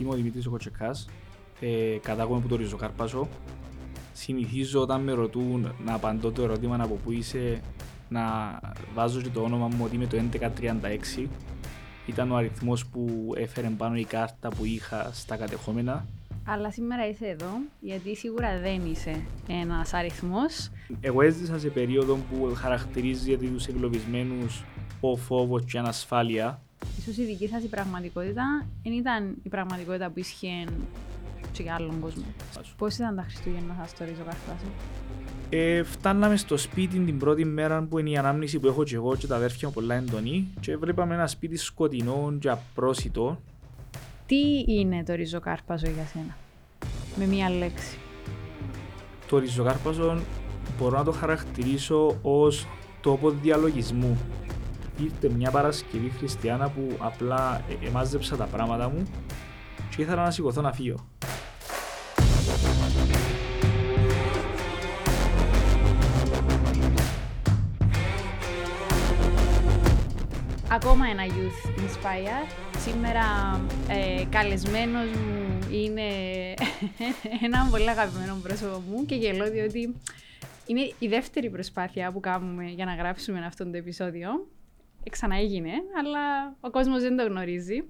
Είμαι ο Δημήτρης ο Κοτσεκάς, ε, κατάγομαι από το Ριζοκάρπασο. Συνηθίζω όταν με ρωτούν να απαντώ το ερώτημα από πού είσαι, να βάζω και το όνομα μου ότι είμαι το 1136. Ήταν ο αριθμός που έφερε πάνω η κάρτα που είχα στα κατεχόμενα. Αλλά σήμερα είσαι εδώ, γιατί σίγουρα δεν είσαι ένας αριθμός. Εγώ έζησα σε περίοδο που χαρακτηρίζει για τους εγκλωβισμένους ο φόβος και η ανασφάλεια. Ίσως η δική σας η πραγματικότητα δεν ήταν η πραγματικότητα που ίσχυε και για άλλον κόσμο. Πώς ήταν τα Χριστούγεννα σας στο Ριζοκάρπασο; Ε, φτάναμε στο σπίτι την πρώτη μέρα που είναι η ανάμνηση που έχω και εγώ και τα αδέρφια μου πολλά εντονή και βλέπαμε ένα σπίτι σκοτεινό και απρόσιτο. Τι είναι το Ριζοκάρπασο για σένα, με μία λέξη. Το ριζοκάρπασο μπορώ να το χαρακτηρίσω ως τόπο διαλογισμού. Ήρθε μια Παρασκευή Χριστιανά που απλά ε, εμάζεψα τα πράγματα μου και ήθελα να σηκωθώ να φύγω. Ακόμα ένα Youth Inspire. Σήμερα ε, καλεσμένος μου είναι ένα πολύ αγαπημένο πρόσωπο μου και γελώ διότι είναι η δεύτερη προσπάθεια που κάνουμε για να γράψουμε αυτό το επεισόδιο. Ξανά έγινε, αλλά ο κόσμος δεν το γνωρίζει.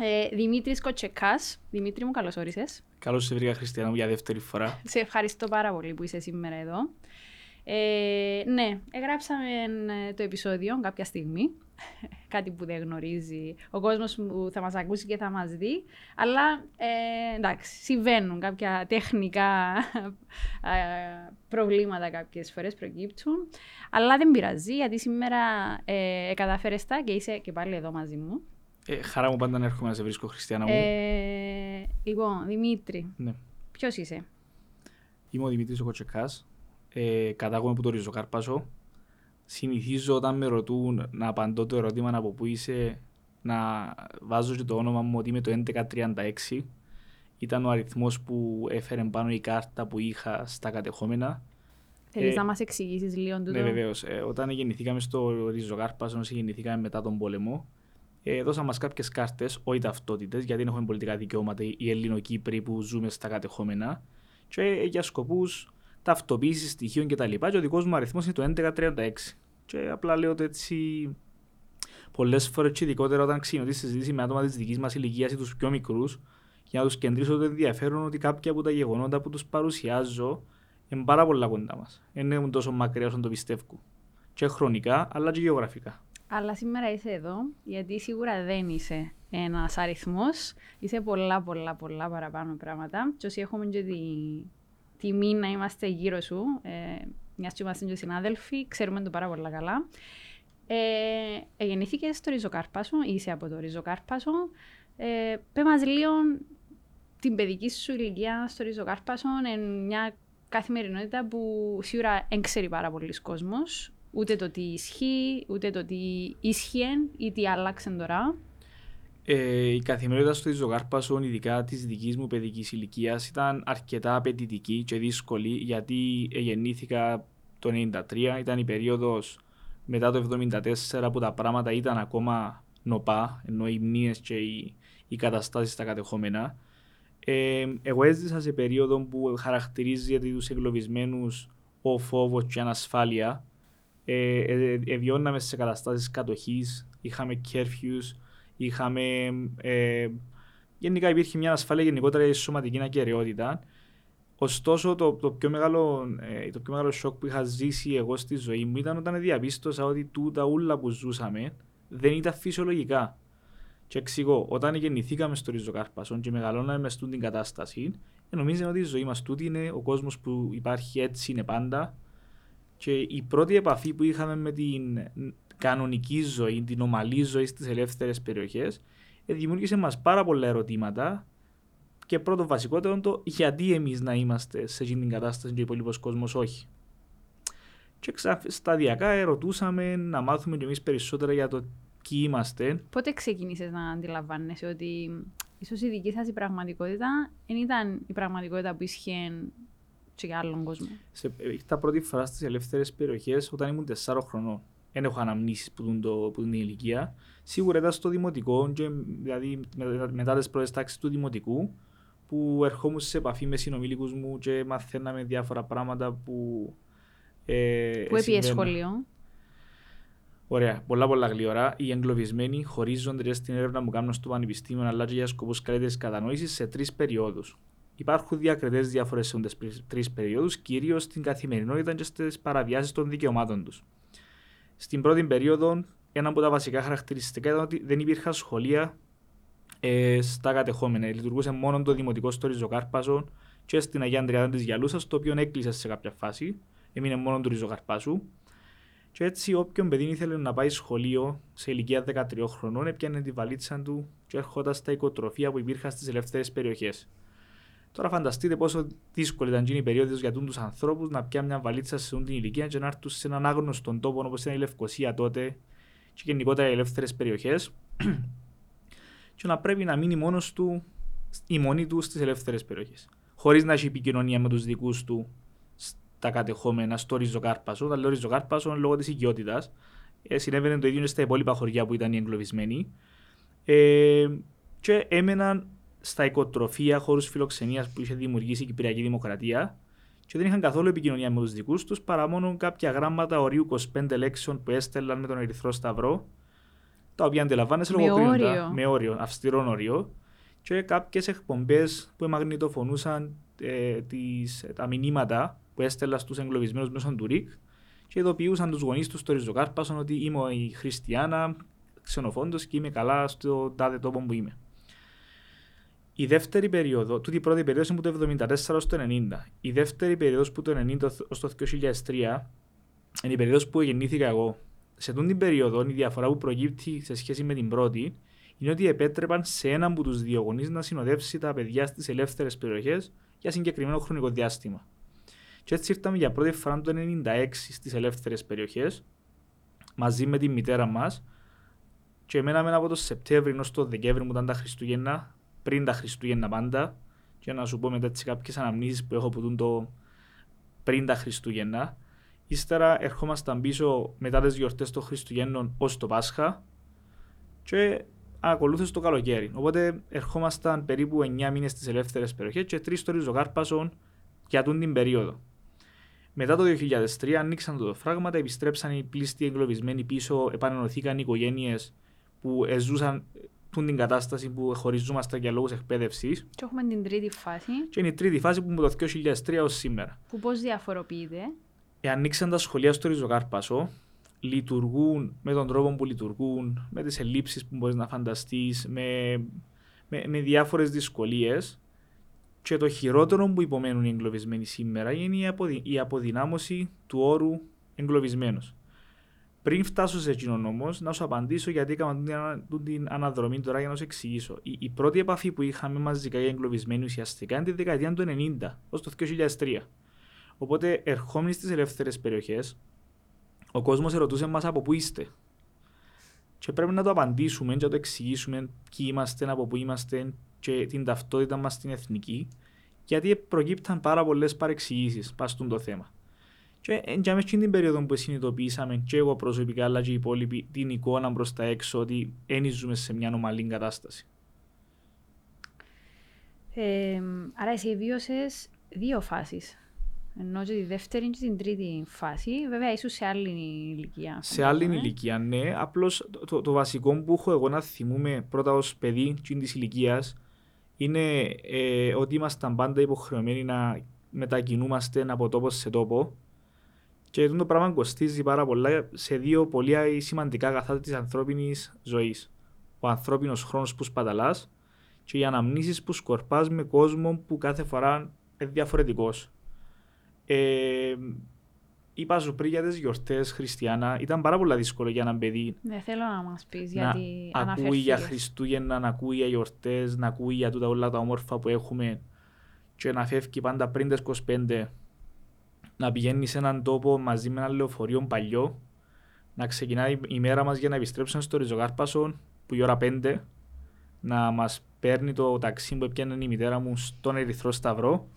Ε, Δημήτρης Κοτσεκάς. Δημήτρη μου, καλώς όρισες. Καλώς σε βρήκα Χριστιανά μου για δεύτερη φορά. Σε ευχαριστώ πάρα πολύ που είσαι σήμερα εδώ. Ε, ναι, εγγράψαμε ε, το επεισόδιο κάποια στιγμή. Κάτι που δεν γνωρίζει ο κόσμος που θα μας ακούσει και θα μας δει. Αλλά ε, εντάξει, συμβαίνουν κάποια τεχνικά ε, προβλήματα κάποιες φορές προκύπτουν. Αλλά δεν πειράζει γιατί σήμερα ε, καταφέρεσαι τα και είσαι και πάλι εδώ μαζί μου. Ε, χαρά μου πάντα να έρχομαι να σε βρίσκω Χριστιανά μου. Ε, λοιπόν, Δημήτρη, Ναι. ποιος είσαι; Είμαι ο Δημήτρης ο Κοτσεκάς, ε, κατάγομαι από το Ριζοκάρπασο. Συνηθίζω όταν με ρωτούν να απαντώ το ερώτημα από πού είσαι, να βάζω και το όνομα μου ότι είμαι το 1136. Ήταν ο αριθμός που έφερε πάνω η κάρτα που είχα στα κατεχόμενα. Θέλεις Ε, να μας εξηγήσεις λίγο τούτο; Ναι, βεβαίως. Ε, όταν γεννηθήκαμε στο Ριζοκάρπασο, όσοι γεννηθήκαμε μετά τον πόλεμο, ε, δώσαν μας κάποιες κάρτες, όχι ταυτότητες, γιατί δεν έχουμε πολιτικά δικαιώματα οι Ελληνοκύπροι που ζούμε στα κατεχόμενα, και ε, για σκοπούς ταυτοποίησης στοιχείων κτλ. Και, και ο δικός μου αριθμός είναι το 1136. Και απλά λέω ότι έτσι. Πολλές φορές και ειδικότερα όταν ξεκινώ τη συζήτηση με άτομα της δικής μας ηλικίας ή τους πιο μικρούς, για να τους κεντρήσω το ενδιαφέρον ότι κάποια από τα γεγονότα που τους παρουσιάζω είναι πάρα πολλά κοντά μας. Δεν είναι τόσο μακριά όσο το πιστεύω. Και χρονικά, αλλά και γεωγραφικά. Αλλά σήμερα είσαι εδώ, γιατί σίγουρα δεν είσαι ένας αριθμός. Είσαι πολλά, πολλά, πολλά παραπάνω πράγματα. Και όσοι έχουμε και τη τιμή να είμαστε γύρω σου, ε, μιας και είμαστε και συνάδελφοι, ξέρουμε το πάρα πολλά καλά. Ε, γεννήθηκες στο Ριζοκάρπασο, είσαι από το Ριζοκάρπασο. Ε, πέ μας λίγο την παιδική σου ηλικία στο Ριζοκάρπασο, είναι μια καθημερινότητα που σίγουρα δεν ξέρει πάρα πολλοί κόσμος, ούτε το τι ισχύει, ούτε το τι ίσχυε ή τι άλλαξε τώρα. Ε, η καθημερινότητα στο Ριζοκάρπασο, ειδικά της δικής μου παιδικής ηλικίας, ήταν αρκετά απαιτητική και δύσκολη γιατί γεννήθηκα το 1993, ήταν η περίοδος μετά το 1974 που τα πράγματα ήταν ακόμα νοπά, ενώ οι μνήες και οι, οι καταστάσεις στα κατεχόμενα. Ε, εγώ έζησα σε περίοδο που χαρακτηρίζει για τους εγκλωβισμένους ο φόβος και η ανασφάλεια. Ε, ε, ε, βιώναμε σε καταστάσεις κατοχής, είχαμε curfews, είχαμε... Ε, γενικά υπήρχε μια ασφάλεια γενικότερα για τη σωματική ακαιρεότητα. Ωστόσο, το, το, πιο μεγάλο, ε, το πιο μεγάλο σοκ που είχα ζήσει εγώ στη ζωή μου ήταν όταν διαπίστωσα ότι τούτα ούλα που ζούσαμε δεν ήταν φυσιολογικά. Και εξηγώ, όταν γεννηθήκαμε στο Ριζοκάρπασο και μεγαλώναμε μες στην κατάσταση, νομίζαμε ότι η ζωή μας τούτη είναι ο κόσμος που υπάρχει έτσι, είναι πάντα. Και η πρώτη επαφή που είχαμε με την κανονική ζωή, την ομαλή ζωή στις ελεύθερες περιοχές, δημιούργησε μας πάρα πολλά ερωτήματα και πρώτο βασικότερο το γιατί εμείς να είμαστε σε αυτήν την κατάσταση και ο υπόλοιπος κόσμος όχι. Και ξα... σταδιακά ερωτούσαμε να μάθουμε κι εμείς περισσότερα για το ποιοι είμαστε. Πότε ξεκίνησε να αντιλαμβάνεσαι ότι ίσως η δική σας η πραγματικότητα δεν ήταν η πραγματικότητα που ίσχυε και για άλλον κόσμο; Σε, ήρθα πρώτη φορά στις ελεύθερες περιοχές όταν ήμουν 4 χρονών. Δεν έχω αναμνήσεις που, τον το, που την ηλικία. Σίγουρα ήταν στο δημοτικό, και, δηλαδή μετά τις πρώτες τάξεις του δημοτικού, που ερχόμουν σε επαφή με συνομιλίκους μου και μαθαίναμε διάφορα πράγματα που. Ε, που έπιε σχολείο. Ωραία, πολλά πολλά γλυόρα. Οι εγκλωβισμένοι χωρίζονται στην έρευνα που κάνουν στο Πανεπιστήμιο αλλά και για σκοπούς καλύτερης κατανόησης σε τρεις περιόδους. Υπάρχουν διακριτές διαφορές σε τρεις περιόδους, κυρίως στην καθημερινότητα και στις παραβιάσεις των δικαιωμάτων τους. Στην πρώτη περίοδο, ένα από τα βασικά χαρακτηριστικά ήταν ότι δεν υπήρχαν σχολεία ε, στα κατεχόμενα. Λειτουργούσε μόνο το δημοτικό στο Ριζοκάρπασο και στην Αγία Αντριάδα της Γιαλούσα, το οποίο έκλεισε σε κάποια φάση. Έμεινε μόνο του Ριζοκάρπασου. Και έτσι, όποιον παιδί ήθελε να πάει σχολείο σε ηλικία 13 χρονών, έπιανε τη βαλίτσα του και έρχονταν στα οικοτροφία που υπήρχαν στις ελεύθερες περιοχές. Τώρα φανταστείτε πόσο δύσκολη ήταν η περίοδος για του ανθρώπους να πιάνουν μια βαλίτσα σε την ηλικία και να έρθουν σε έναν άγνωστο τόπο όπως ήταν η Λευκοσία τότε και γενικότερα οι ελεύθερες περιοχές και να πρέπει να μείνει μόνος του η μόνη του στις ελεύθερες περιοχές. Χωρίς να έχει επικοινωνία με τους δικούς του στα κατεχόμενα, στο ριζοκάρπασο. Όταν λέω ριζοκάρπασο λόγω της οικειότητας. Ε, συνέβαινε το ίδιο στα υπόλοιπα χωριά που ήταν οι εγκλωβισμένοι. Ε, και έμεναν στα οικοτροφία, χώρους φιλοξενίας που είχε δημιουργήσει η Κυπριακή Δημοκρατία και δεν είχαν καθόλου επικοινωνία με τους δικούς τους παρά μόνο κάποια γράμματα ορίου 25 λέξεων που έστελναν με τον Ερυθρό Σταυρό, τα οποία αντιλαμβάνεσαι λογοκρίνοντα. με όριο, αυστηρό όριο, και κάποιες εκπομπές που μαγνητοφωνούσαν ε, τις, τα μηνύματα που έστελναν στους εγκλωβισμένους μέσω του ΡΙΚ και ειδοποιούσαν τους γονείς τους στο Ριζοκάρπασον ότι είμαι η Χριστιανά, ξενοφόντος και είμαι καλά στο τάδε τόπο που είμαι. Η δεύτερη περίοδο, τούτη η πρώτη περίοδος είναι από το 1974 ως το 1990. Η δεύτερη περίοδος που το 1990 ω το 2003 είναι η περίοδος που γεννήθηκα εγώ. Σε αυτήν την περίοδο, η διαφορά που προκύπτει σε σχέση με την πρώτη είναι ότι επέτρεπαν σε έναν από τους δύο γονείς να συνοδεύσει τα παιδιά στις ελεύθερες περιοχές για συγκεκριμένο χρονικό διάστημα. Και έτσι ήρθαμε για πρώτη φορά το 1996 στις ελεύθερες περιοχές μαζί με τη μητέρα μας και μέναμε από το Σεπτέμβριο ως το Δεκέμβριο που ήταν τα Χριστούγεννα πριν τα Χριστούγεννα πάντα και να σου πω μετά τις κάποιες αναμνήσεις που έχω που το πριν τα Χριστούγεννα. Ύστερα ερχόμασταν πίσω μετά τις γιορτές των Χριστουγέννων ως το Πάσχα και ακολούθησε το καλοκαίρι. Οπότε ερχόμασταν περίπου 9 μήνες στις ελεύθερες περιοχές και 3 στο Ριζοκάρπασον για τον την περίοδο. Μετά το 2003 ανοίξαν το φράγματα, επιστρέψαν οι πλήστοι εγκλωβισμένοι πίσω, επανενωθήκαν οι οικογένειες που ζούσαν την κατάσταση που χωριζόμαστε για λόγους εκπαίδευσης. Και έχουμε την τρίτη φάση. Και είναι η τρίτη φάση που είναι το 2003 έω σήμερα. Που πώς διαφοροποιείται; Ε, ανοίξαν τα σχολεία στο Ριζοκάρπασο, λειτουργούν με τον τρόπο που λειτουργούν, με τις ελλείψεις που μπορείς να φανταστείς, με, με, με διάφορες δυσκολίες. Και το χειρότερο που υπομένουν οι εγκλωβισμένοι σήμερα είναι η, αποδυ... η αποδυνάμωση του όρου εγκλωβισμένος. Πριν φτάσω σε εκείνον όμως, να σου απαντήσω γιατί έκανα την αναδρομή τώρα για να σου εξηγήσω. Η, η πρώτη επαφή που είχαμε μαζικά για εγκλωβισμένοι ουσιαστικά είναι τη δεκαετία του 90 ως το 2003. Οπότε, ερχόμενοι στις ελεύθερες περιοχές, ο κόσμος ερωτούσε μας από πού είστε. Και πρέπει να το απαντήσουμε και να το εξηγήσουμε ποιοι είμαστε, από πού είμαστε και την ταυτότητα μας στην εθνική, γιατί προκύπταν πάρα πολλές παρεξηγήσεις πας το θέμα. Και για μέσα την περίοδο που συνειδητοποιήσαμε και εγώ προσωπικά αλλά και οι υπόλοιποι την εικόνα προς τα έξω ότι ένιζουμε σε μια ομαλή κατάσταση. Ε, άρα εσύ βίωσες δύο φάσεις. Ενώ και τη δεύτερη και την τρίτη φάση, βέβαια ίσως σε άλλη ηλικία. Σε άλλη ε. ηλικία, ναι. Απλώς το, το, το, βασικό που έχω εγώ να θυμούμε πρώτα ως παιδί της ηλικίας είναι ε, ότι ήμασταν πάντα υποχρεωμένοι να μετακινούμαστε από τόπο σε τόπο και το πράγμα κοστίζει πάρα πολλά σε δύο πολύ σημαντικά αγαθά της ανθρώπινης ζωής. Ο ανθρώπινος χρόνος που σπαταλάς και οι αναμνήσεις που σκορπάς με κόσμο που κάθε φορά είναι διαφορετικός. Ε, είπα σου πριν για τις γιορτές Χριστιανά, ήταν πάρα πολύ δύσκολο για ένα παιδί. Δεν θέλω να μας πεις γιατί να ακούει για Χριστούγεννα, να ακούει για γιορτές, να ακούει για τούτα όλα τα όμορφα που έχουμε και να φεύγει πάντα πριν τις 25 να πηγαίνεις σε έναν τόπο μαζί με ένα λεωφορείο παλιό, να ξεκινάει η μέρα μας για να επιστρέψουμε στο Ριζοκάρπασο που η ώρα 5, να μας παίρνει το ταξί που έπιανε η μητέρα μου στον Ερυθρό Σταυρό,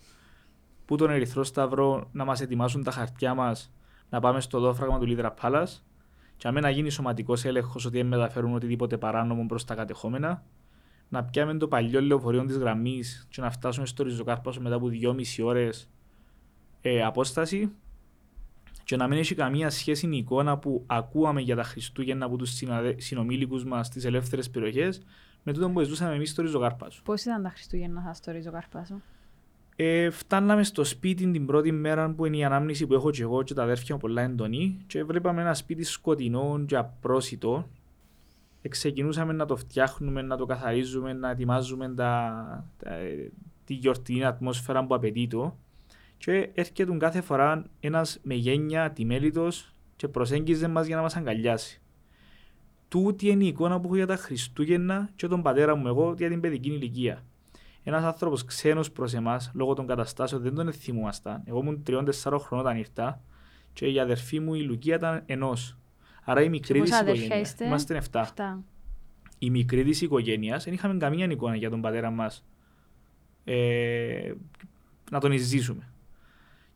που τον Ερυθρό Σταυρό να μας ετοιμάσουν τα χαρτιά μας να πάμε στο δόφραγμα του Λίδρα Πάλας και αν να γίνει σωματικός έλεγχος ότι δεν μεταφέρουν οτιδήποτε παράνομο προς τα κατεχόμενα, να πιάμε το παλιό λεωφορείο της γραμμής και να φτάσουμε στο ριζοκάρπασο μετά από δυόμιση ώρες ε, απόσταση και να μην έχει καμία σχέση η εικόνα που ακούαμε για τα Χριστούγεννα από τους συνομήλικους μας στις ελεύθερες περιοχές με τούτο που ζούσαμε εμείς στο Ριζοκάρπασο. Πώς ήταν τα Χριστούγεννα σας στο Ριζοκάρπασο, ε, φτάναμε στο σπίτι την πρώτη μέρα που είναι η ανάμνηση που έχω και εγώ και τα αδέρφια μου πολλά εντονή και βλέπαμε ένα σπίτι σκοτεινό και απρόσιτο. Ξεκινούσαμε να το φτιάχνουμε, να το καθαρίζουμε, να ετοιμάζουμε τα, τα, τη γιορτινή ατμόσφαιρα που απαιτεί το. Και έρχεται κάθε φορά ένας με γένεια τιμέλητο και προσέγγιζε μας για να μας αγκαλιάσει. Τούτη είναι η εικόνα που έχω για τα Χριστούγεννα και τον πατέρα μου εγώ για την παιδική ηλικία. Ένας άνθρωπος ξένος προς εμάς, λόγω των καταστάσεων, δεν τον θυμούμασταν. Εγώ ήμουν 3-4 χρόνια όταν ήρθα και η αδερφή μου η Λουκία ήταν ενός. Άρα η μικρή της οικογένεια. Είμαστε 7. 7. Η μικρή της οικογένειας δεν είχαμε καμία εικόνα για τον πατέρα μας ε, να τον ζήσουμε.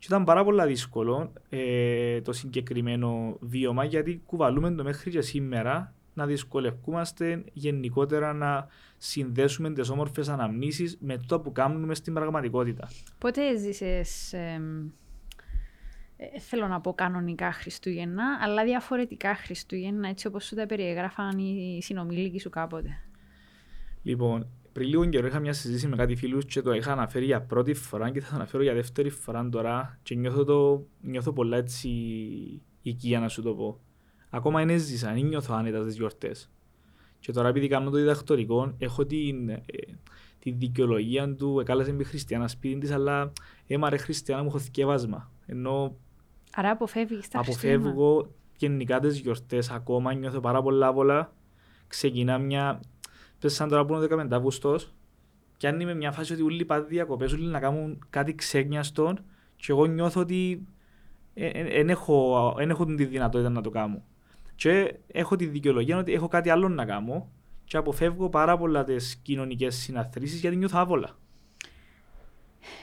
Και ήταν πάρα πολύ δύσκολο ε, το συγκεκριμένο βίωμα γιατί κουβαλούμε το μέχρι και σήμερα να δυσκολευόμαστε γενικότερα να συνδέσουμε τις όμορφες αναμνήσεις με το που κάνουμε στην πραγματικότητα. Πότε έζησες, ε, θέλω να πω κανονικά Χριστούγεννα, αλλά διαφορετικά Χριστούγεννα, έτσι όπως σου τα περιεγράφαν οι συνομιλίκοι σου κάποτε; Λοιπόν, πριν λίγο καιρό είχα μια συζήτηση με κάτι φίλους και το είχα αναφέρει για πρώτη φορά και θα το αναφέρω για δεύτερη φορά τώρα και νιώθω, το, νιώθω πολλά έτσι οικία να σου το πω ακόμα είναι ζήσα, δεν νιώθω άνετα στις γιορτές. Και τώρα επειδή κάνω το διδακτορικό, έχω την, ε, τη δικαιολογία του «εκάλεσε με χριστιανά σπίτι της, αλλά έμαρε χριστιανά μου έχω θυκεύασμα. Ενώ Άρα αποφεύγεις τα Αποφεύγω γενικά τις γιορτές ακόμα, νιώθω πάρα πολλά πολλά. Ξεκινά μια, πες σαν τώρα που είναι 15 Αυγούστος, και αν είμαι μια φάση ότι όλοι πάνε διακοπές, όλοι να κάνουν κάτι ξέγνιαστο και εγώ νιώθω ότι δεν έχω, έχω τη δυνατότητα να το κάνω. Και έχω τη δικαιολογία ότι έχω κάτι άλλο να κάνω και αποφεύγω πάρα πολλά τις κοινωνικές συναθρήσεις γιατί νιώθω άβολα.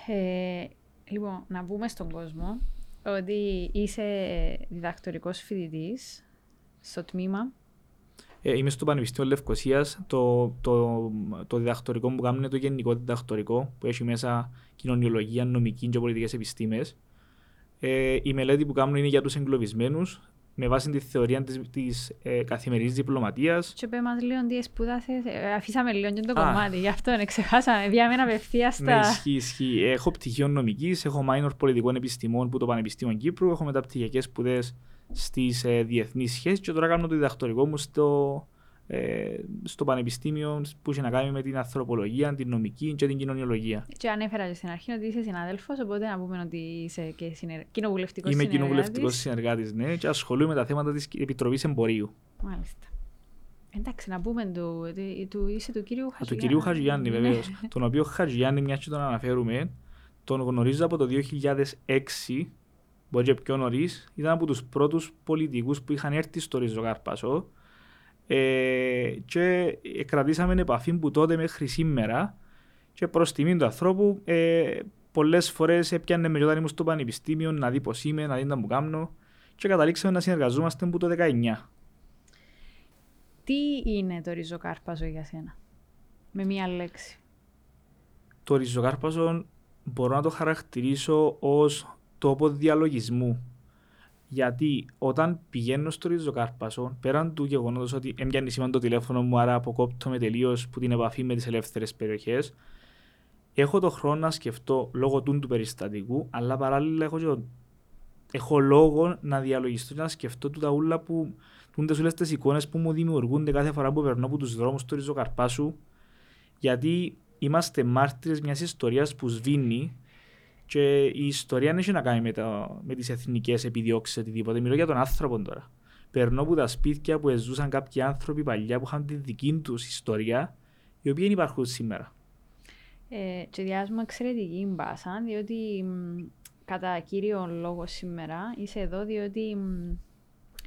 Ε, λοιπόν, να πούμε στον κόσμο ότι είσαι διδακτορικός φοιτητής στο τμήμα. Ε, είμαι στο Πανεπιστήμιο Λευκοσίας. Το, το, το διδακτορικό που κάνω είναι το γενικό διδακτορικό που έχει μέσα κοινωνιολογία, νομική και πολιτικές επιστήμες. Ε, η μελέτη που κάνω είναι για τους εγκλωβισμένους με βάση τη θεωρία της της, ε, καθημερινής διπλωματίας. Και πέ μας λίγο τι σπούδασες. Ε, αφήσαμε λίγο και το Α. κομμάτι, γι' αυτό ναι, ξεχάσαμε. Διάμε απευθεία ναι, στα. Ναι, ισχύει, ισχύει. Έχω πτυχίο νομικής, έχω minor πολιτικών επιστημών που το Πανεπιστήμιο Κύπρου, έχω μεταπτυχιακές σπουδές στις ε, διεθνείς σχέσεις και τώρα κάνω το διδακτορικό μου στο, ε, στο πανεπιστήμιο που έχει να κάνει με την ανθρωπολογία, την νομική και την κοινωνιολογία. Και ανέφερα και στην αρχή ότι είσαι συνάδελφος, οπότε να πούμε ότι είσαι και συνεργ... κοινοβουλευτικός συνεργάτης. Είμαι κοινοβουλευτικός συνεργάτης, ναι, και ασχολούμαι με τα θέματα της Επιτροπής Εμπορίου. Μάλιστα. Εντάξει, να πούμε του, του, είσαι του κυρίου Χατζηγιάννη. Του κυρίου Χατζηγιάννη, βεβαίως. τον οποίο Χατζηγιάννη, μιας και τον αναφέρουμε, τον γνωρίζω από το 2006, μπορεί και πιο νωρίς, ήταν από τους πρώτους πολιτικούς που είχαν έρθει στο Ριζοκάρπασο ε, και κρατήσαμε επαφή που τότε μέχρι σήμερα και προς τιμή του ανθρώπου ε, πολλές φορές έπιανε με όταν ήμουν στο πανεπιστήμιο να δει πώς είμαι, να δει τι μου κάνω και καταλήξαμε να συνεργαζόμαστε που το 19. Τι είναι το ριζοκάρπαζο για σένα, με μία λέξη. Το ριζοκάρπαζο μπορώ να το χαρακτηρίσω ως τόπο διαλογισμού. Γιατί όταν πηγαίνω στο ριζοκάρπασο, πέραν του γεγονότος ότι έμπιανε σήμερα το τηλέφωνο μου, άρα αποκόπτω με τελείως που την επαφή με τις ελεύθερες περιοχές, έχω το χρόνο να σκεφτώ λόγω του, του περιστατικού, αλλά παράλληλα έχω, έχω λόγο να διαλογιστώ και να σκεφτώ του τα ούλα που τούντες όλε τις εικόνες που μου δημιουργούνται κάθε φορά που περνώ από τους δρόμους του ριζοκαρπάσου, γιατί είμαστε μάρτυρες μιας ιστορίας που σβήνει και η ιστορία δεν έχει να κάνει με, με τις εθνικές επιδιώξεις οτιδήποτε. Μιλώ για τον άνθρωπο τώρα. Περνώ από τα σπίτια που ζούσαν κάποιοι άνθρωποι παλιά που είχαν τη δική τους ιστορία, η οποία δεν υπάρχουν σήμερα. Ε, και διάσουμε εξαιρετική μπάσα, διότι μ, κατά κύριο λόγο σήμερα είσαι εδώ, διότι μ,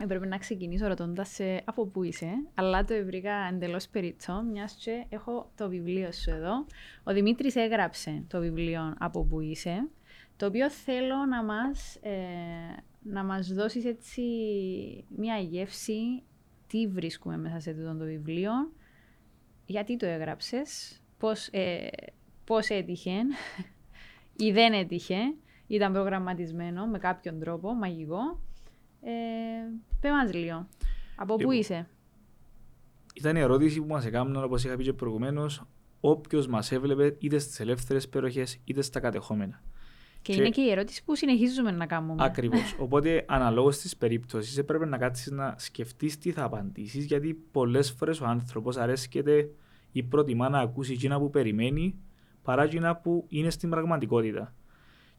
έπρεπε να ξεκινήσω ρωτώντας από πού είσαι, αλλά το βρήκα εντελώς περίτσο, μιας και έχω το βιβλίο σου εδώ. Ο Δημήτρης έγραψε το βιβλίο από πού είσαι, το οποίο θέλω να μας ε, να μας δώσεις έτσι μια γεύση τι βρίσκουμε μέσα σε αυτό το βιβλίο, γιατί το έγραψες, πώς, ε, πώς έτυχε ή δεν έτυχε, ήταν προγραμματισμένο με κάποιον τρόπο, μαγικό. Ε, πέ μας λίγο, από πού είσαι; Ήταν η ερώτηση που μας έκαναν, όπως είχα πει και προηγουμένως, όποιος μας έβλεπε είτε στις ελεύθερες περιοχές είτε στα κατεχόμενα. Και, και, είναι και η ερώτηση που συνεχίζουμε να κάνουμε. Ακριβώς. Οπότε, αναλόγως τη περίπτωση, έπρεπε να κάτσεις να σκεφτείς τι θα απαντήσεις, γιατί πολλές φορές ο άνθρωπος αρέσκεται ή προτιμά να ακούσει εκείνα που περιμένει παρά εκείνα που είναι στην πραγματικότητα.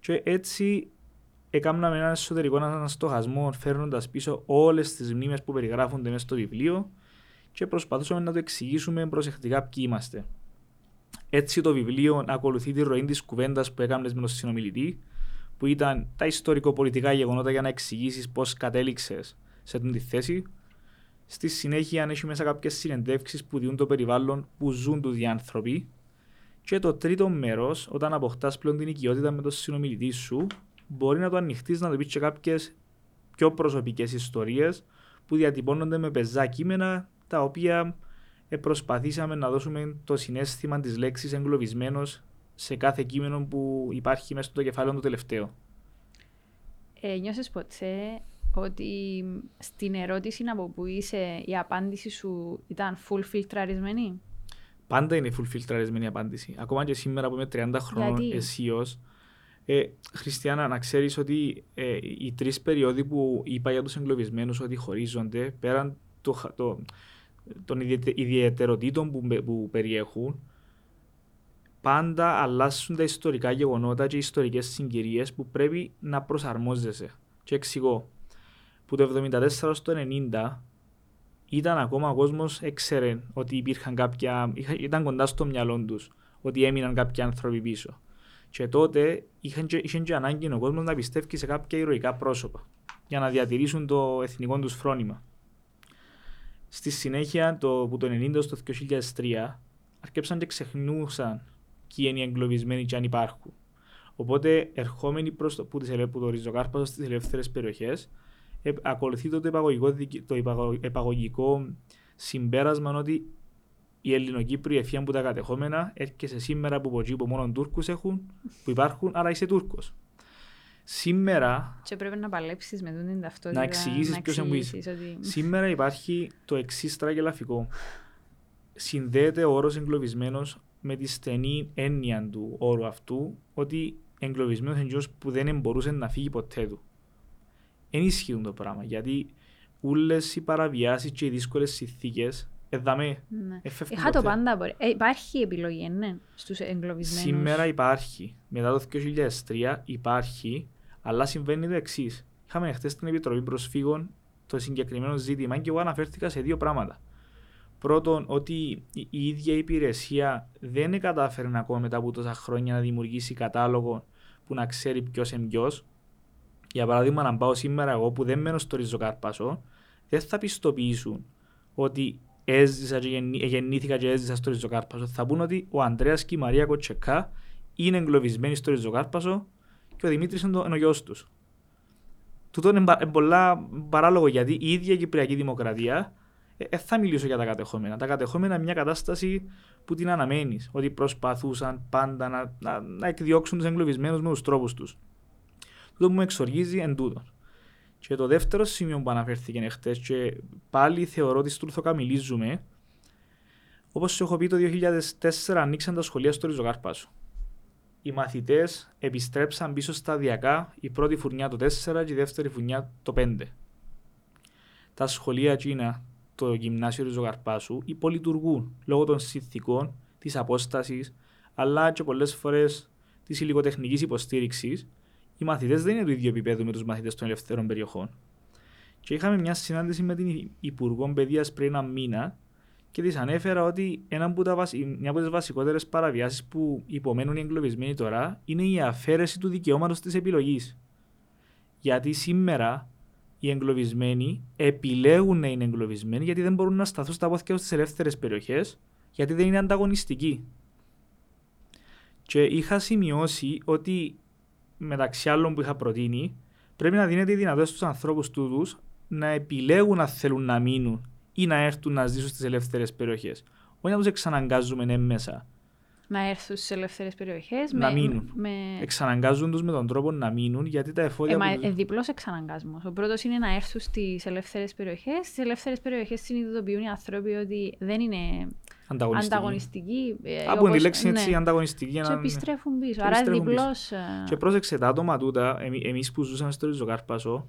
Και έτσι έκαναμε έναν εσωτερικό έναν στοχασμό φέρνοντας πίσω όλες τις μνήμες που περιγράφονται μέσα στο βιβλίο και προσπαθούσαμε να το εξηγήσουμε προσεκτικά ποιοι είμαστε. Έτσι το βιβλίο ακολουθεί τη ροή της κουβέντας που έκανες με τον συνομιλητή, που ήταν τα ιστορικο-πολιτικά γεγονότα για να εξηγήσεις πώς κατέληξες σε αυτή τη θέση. Στη συνέχεια έχει μέσα κάποιες συνεντεύξεις που διούν το περιβάλλον που ζουν του διάνθρωποι. Και το τρίτο μέρος, όταν αποκτάς πλέον την οικειότητα με τον συνομιλητή σου, μπορεί να το ανοιχτείς να το πεις και κάποιες πιο προσωπικές ιστορίες που διατυπώνονται με πεζά κείμενα τα οποία ε, προσπαθήσαμε να δώσουμε το συνέστημα της λέξης εγκλωβισμένος σε κάθε κείμενο που υπάρχει μέσα στο κεφάλαιο το τελευταίο. Ε, νιώσες ποτέ ότι στην ερώτηση από που είσαι η απάντηση σου ήταν full φιλτραρισμένη; Πάντα είναι full φιλτραρισμένη η απάντηση. Ακόμα και σήμερα που είμαι 30 χρόνων αισίως, ε, Χριστιανά, να ξέρεις ότι ε, οι τρεις περιόδοι που είπα για τους εγκλωβισμένους ότι χωρίζονται πέραν το, το, των ιδιαιτεροτήτων που, που περιέχουν, πάντα αλλάσουν τα ιστορικά γεγονότα και οι ιστορικές συγκυρίες που πρέπει να προσαρμόζεσαι. Και εξηγώ. Που το 1974 στο 1990 ήταν ακόμα ο κόσμος έξερε ότι υπήρχαν κάποια. ήταν κοντά στο μυαλό τους ότι έμειναν κάποιοι άνθρωποι πίσω. Και τότε είχαν και, είχαν και ανάγκη ο κόσμο να πιστεύει σε κάποια ηρωικά πρόσωπα για να διατηρήσουν το εθνικό τους φρόνημα. Στη συνέχεια, το, από το 1990 στο 2003, αρκέψαν και ξεχνούσαν ποιοι είναι οι εγκλωβισμένοι και αν υπάρχουν. Οπότε, ερχόμενοι προς το, που, που το ριζοκάρπασο στις ελεύθερες περιοχές, ε, ακολουθεί το, επαγωγικό, το επαγωγικό συμπέρασμα ότι η Ελληνοκύπρη ευθεία που τα κατεχόμενα έρχεσαι σήμερα που από που μόνο Τούρκους έχουν, που υπάρχουν, άρα είσαι Τούρκος. Σήμερα. Και πρέπει να παλέψεις με την ταυτότητα. Να εξηγήσεις ποιος είναι ότι... Σήμερα υπάρχει το εξής τραγελαφικό. Συνδέεται ο όρος εγκλωβισμένος με τη στενή έννοια του όρου αυτού ότι εγκλωβισμένος είναι που δεν μπορούσε να φύγει ποτέ του. Δεν ισχύουν το πράγμα γιατί όλε οι παραβιάσεις και οι δύσκολες συνθήκες εδαμέ. Ναι. Είχα το πάντα. Μπορεί. Ε, υπάρχει επιλογή, ναι, στους εγκλωβισμένους. Σήμερα υπάρχει. Μετά το 2003 υπάρχει αλλά συμβαίνει το εξής. Είχαμε χθες στην Επιτροπή Προσφύγων το συγκεκριμένο ζήτημα και εγώ αναφέρθηκα σε δύο πράγματα. Πρώτον, ότι η ίδια η υπηρεσία δεν κατάφερε ακόμα μετά από τόσα χρόνια να δημιουργήσει κατάλογο που να ξέρει ποιος είναι ποιος. Για παράδειγμα, να πάω σήμερα εγώ που δεν μένω στο Ριζοκάρπασο, δεν θα πιστοποιήσουν ότι έζησα και γεννήθηκα και έζησα στο Ριζοκάρπασο. Θα πούν ότι ο Ανδρέας και η Μαρία Κοτσεκά είναι εγκλωβισμένοι στο Ριζοκάρπασο και ο Δημήτρης είναι, ο γιος τους. Τούτο είναι πολλά παράλογο γιατί η ίδια η Κυπριακή Δημοκρατία δεν ε, θα μιλήσω για τα κατεχόμενα. Τα κατεχόμενα είναι μια κατάσταση που την αναμένεις. Ότι προσπαθούσαν πάντα να, να, να εκδιώξουν τους εγκλωβισμένους με τους τρόπους τους. Τούτο που με εξοργίζει εν τούτο. Και το δεύτερο σημείο που αναφέρθηκε χτε, και πάλι θεωρώ ότι στο καμιλίζουμε, όπως έχω πει το 2004 ανοίξαν τα σχολεία στο Ριζοκάρπασο οι μαθητές επιστρέψαν πίσω σταδιακά η πρώτη φουρνιά το 4 και η δεύτερη φουρνιά το 5. Τα σχολεία Κίνα, το γυμνάσιο του Ζωγαρπάσου, υπολειτουργούν λόγω των συνθηκών, της απόστασης, αλλά και πολλές φορές της υλικοτεχνικής υποστήριξης. Οι μαθητές δεν είναι του ίδιου επίπεδου με τους μαθητές των ελευθερών περιοχών. Και είχαμε μια συνάντηση με την Υπουργό Παιδείας πριν ένα μήνα και της ανέφερα ότι ένα από τα βασι... μια από τις βασικότερες παραβιάσεις που υπομένουν οι εγκλωβισμένοι τώρα είναι η αφαίρεση του δικαιώματος της επιλογής. Γιατί σήμερα οι εγκλωβισμένοι επιλέγουν να είναι εγκλωβισμένοι γιατί δεν μπορούν να σταθούν στα πόθηκια στις ελεύθερες περιοχές, γιατί δεν είναι ανταγωνιστικοί. Και είχα σημειώσει ότι μεταξύ άλλων που είχα προτείνει, πρέπει να δίνεται η δυνατότητα στους ανθρώπους τούτους να επιλέγουν αν θέλουν να μείνουν ή να έρθουν να ζήσουν στις ελεύθερες περιοχές. Όχι να τους εξαναγκάζουμε μέσα. Να έρθουν στις ελεύθερες περιοχές. Να με, μείνουν. Με... Εξαναγκάζουν τους με τον τρόπο να μείνουν γιατί τα εφόδια. Ε, μα, ε, διπλό εξαναγκασμό. Ο πρώτος είναι να έρθουν στις ελεύθερες περιοχές. Στις ελεύθερες περιοχές συνειδητοποιούν οι άνθρωποι ότι δεν είναι ανταγωνιστική. ανταγωνιστική ε, Από τη λέξη έτσι ναι. ανταγωνιστική. Και επιστρέφουν πίσω. Και Άρα διπλώ. Ε, και πρόσεξε τα άτομα τούτα, εμείς που ζούσαμε στο Ριζοκάρπασο,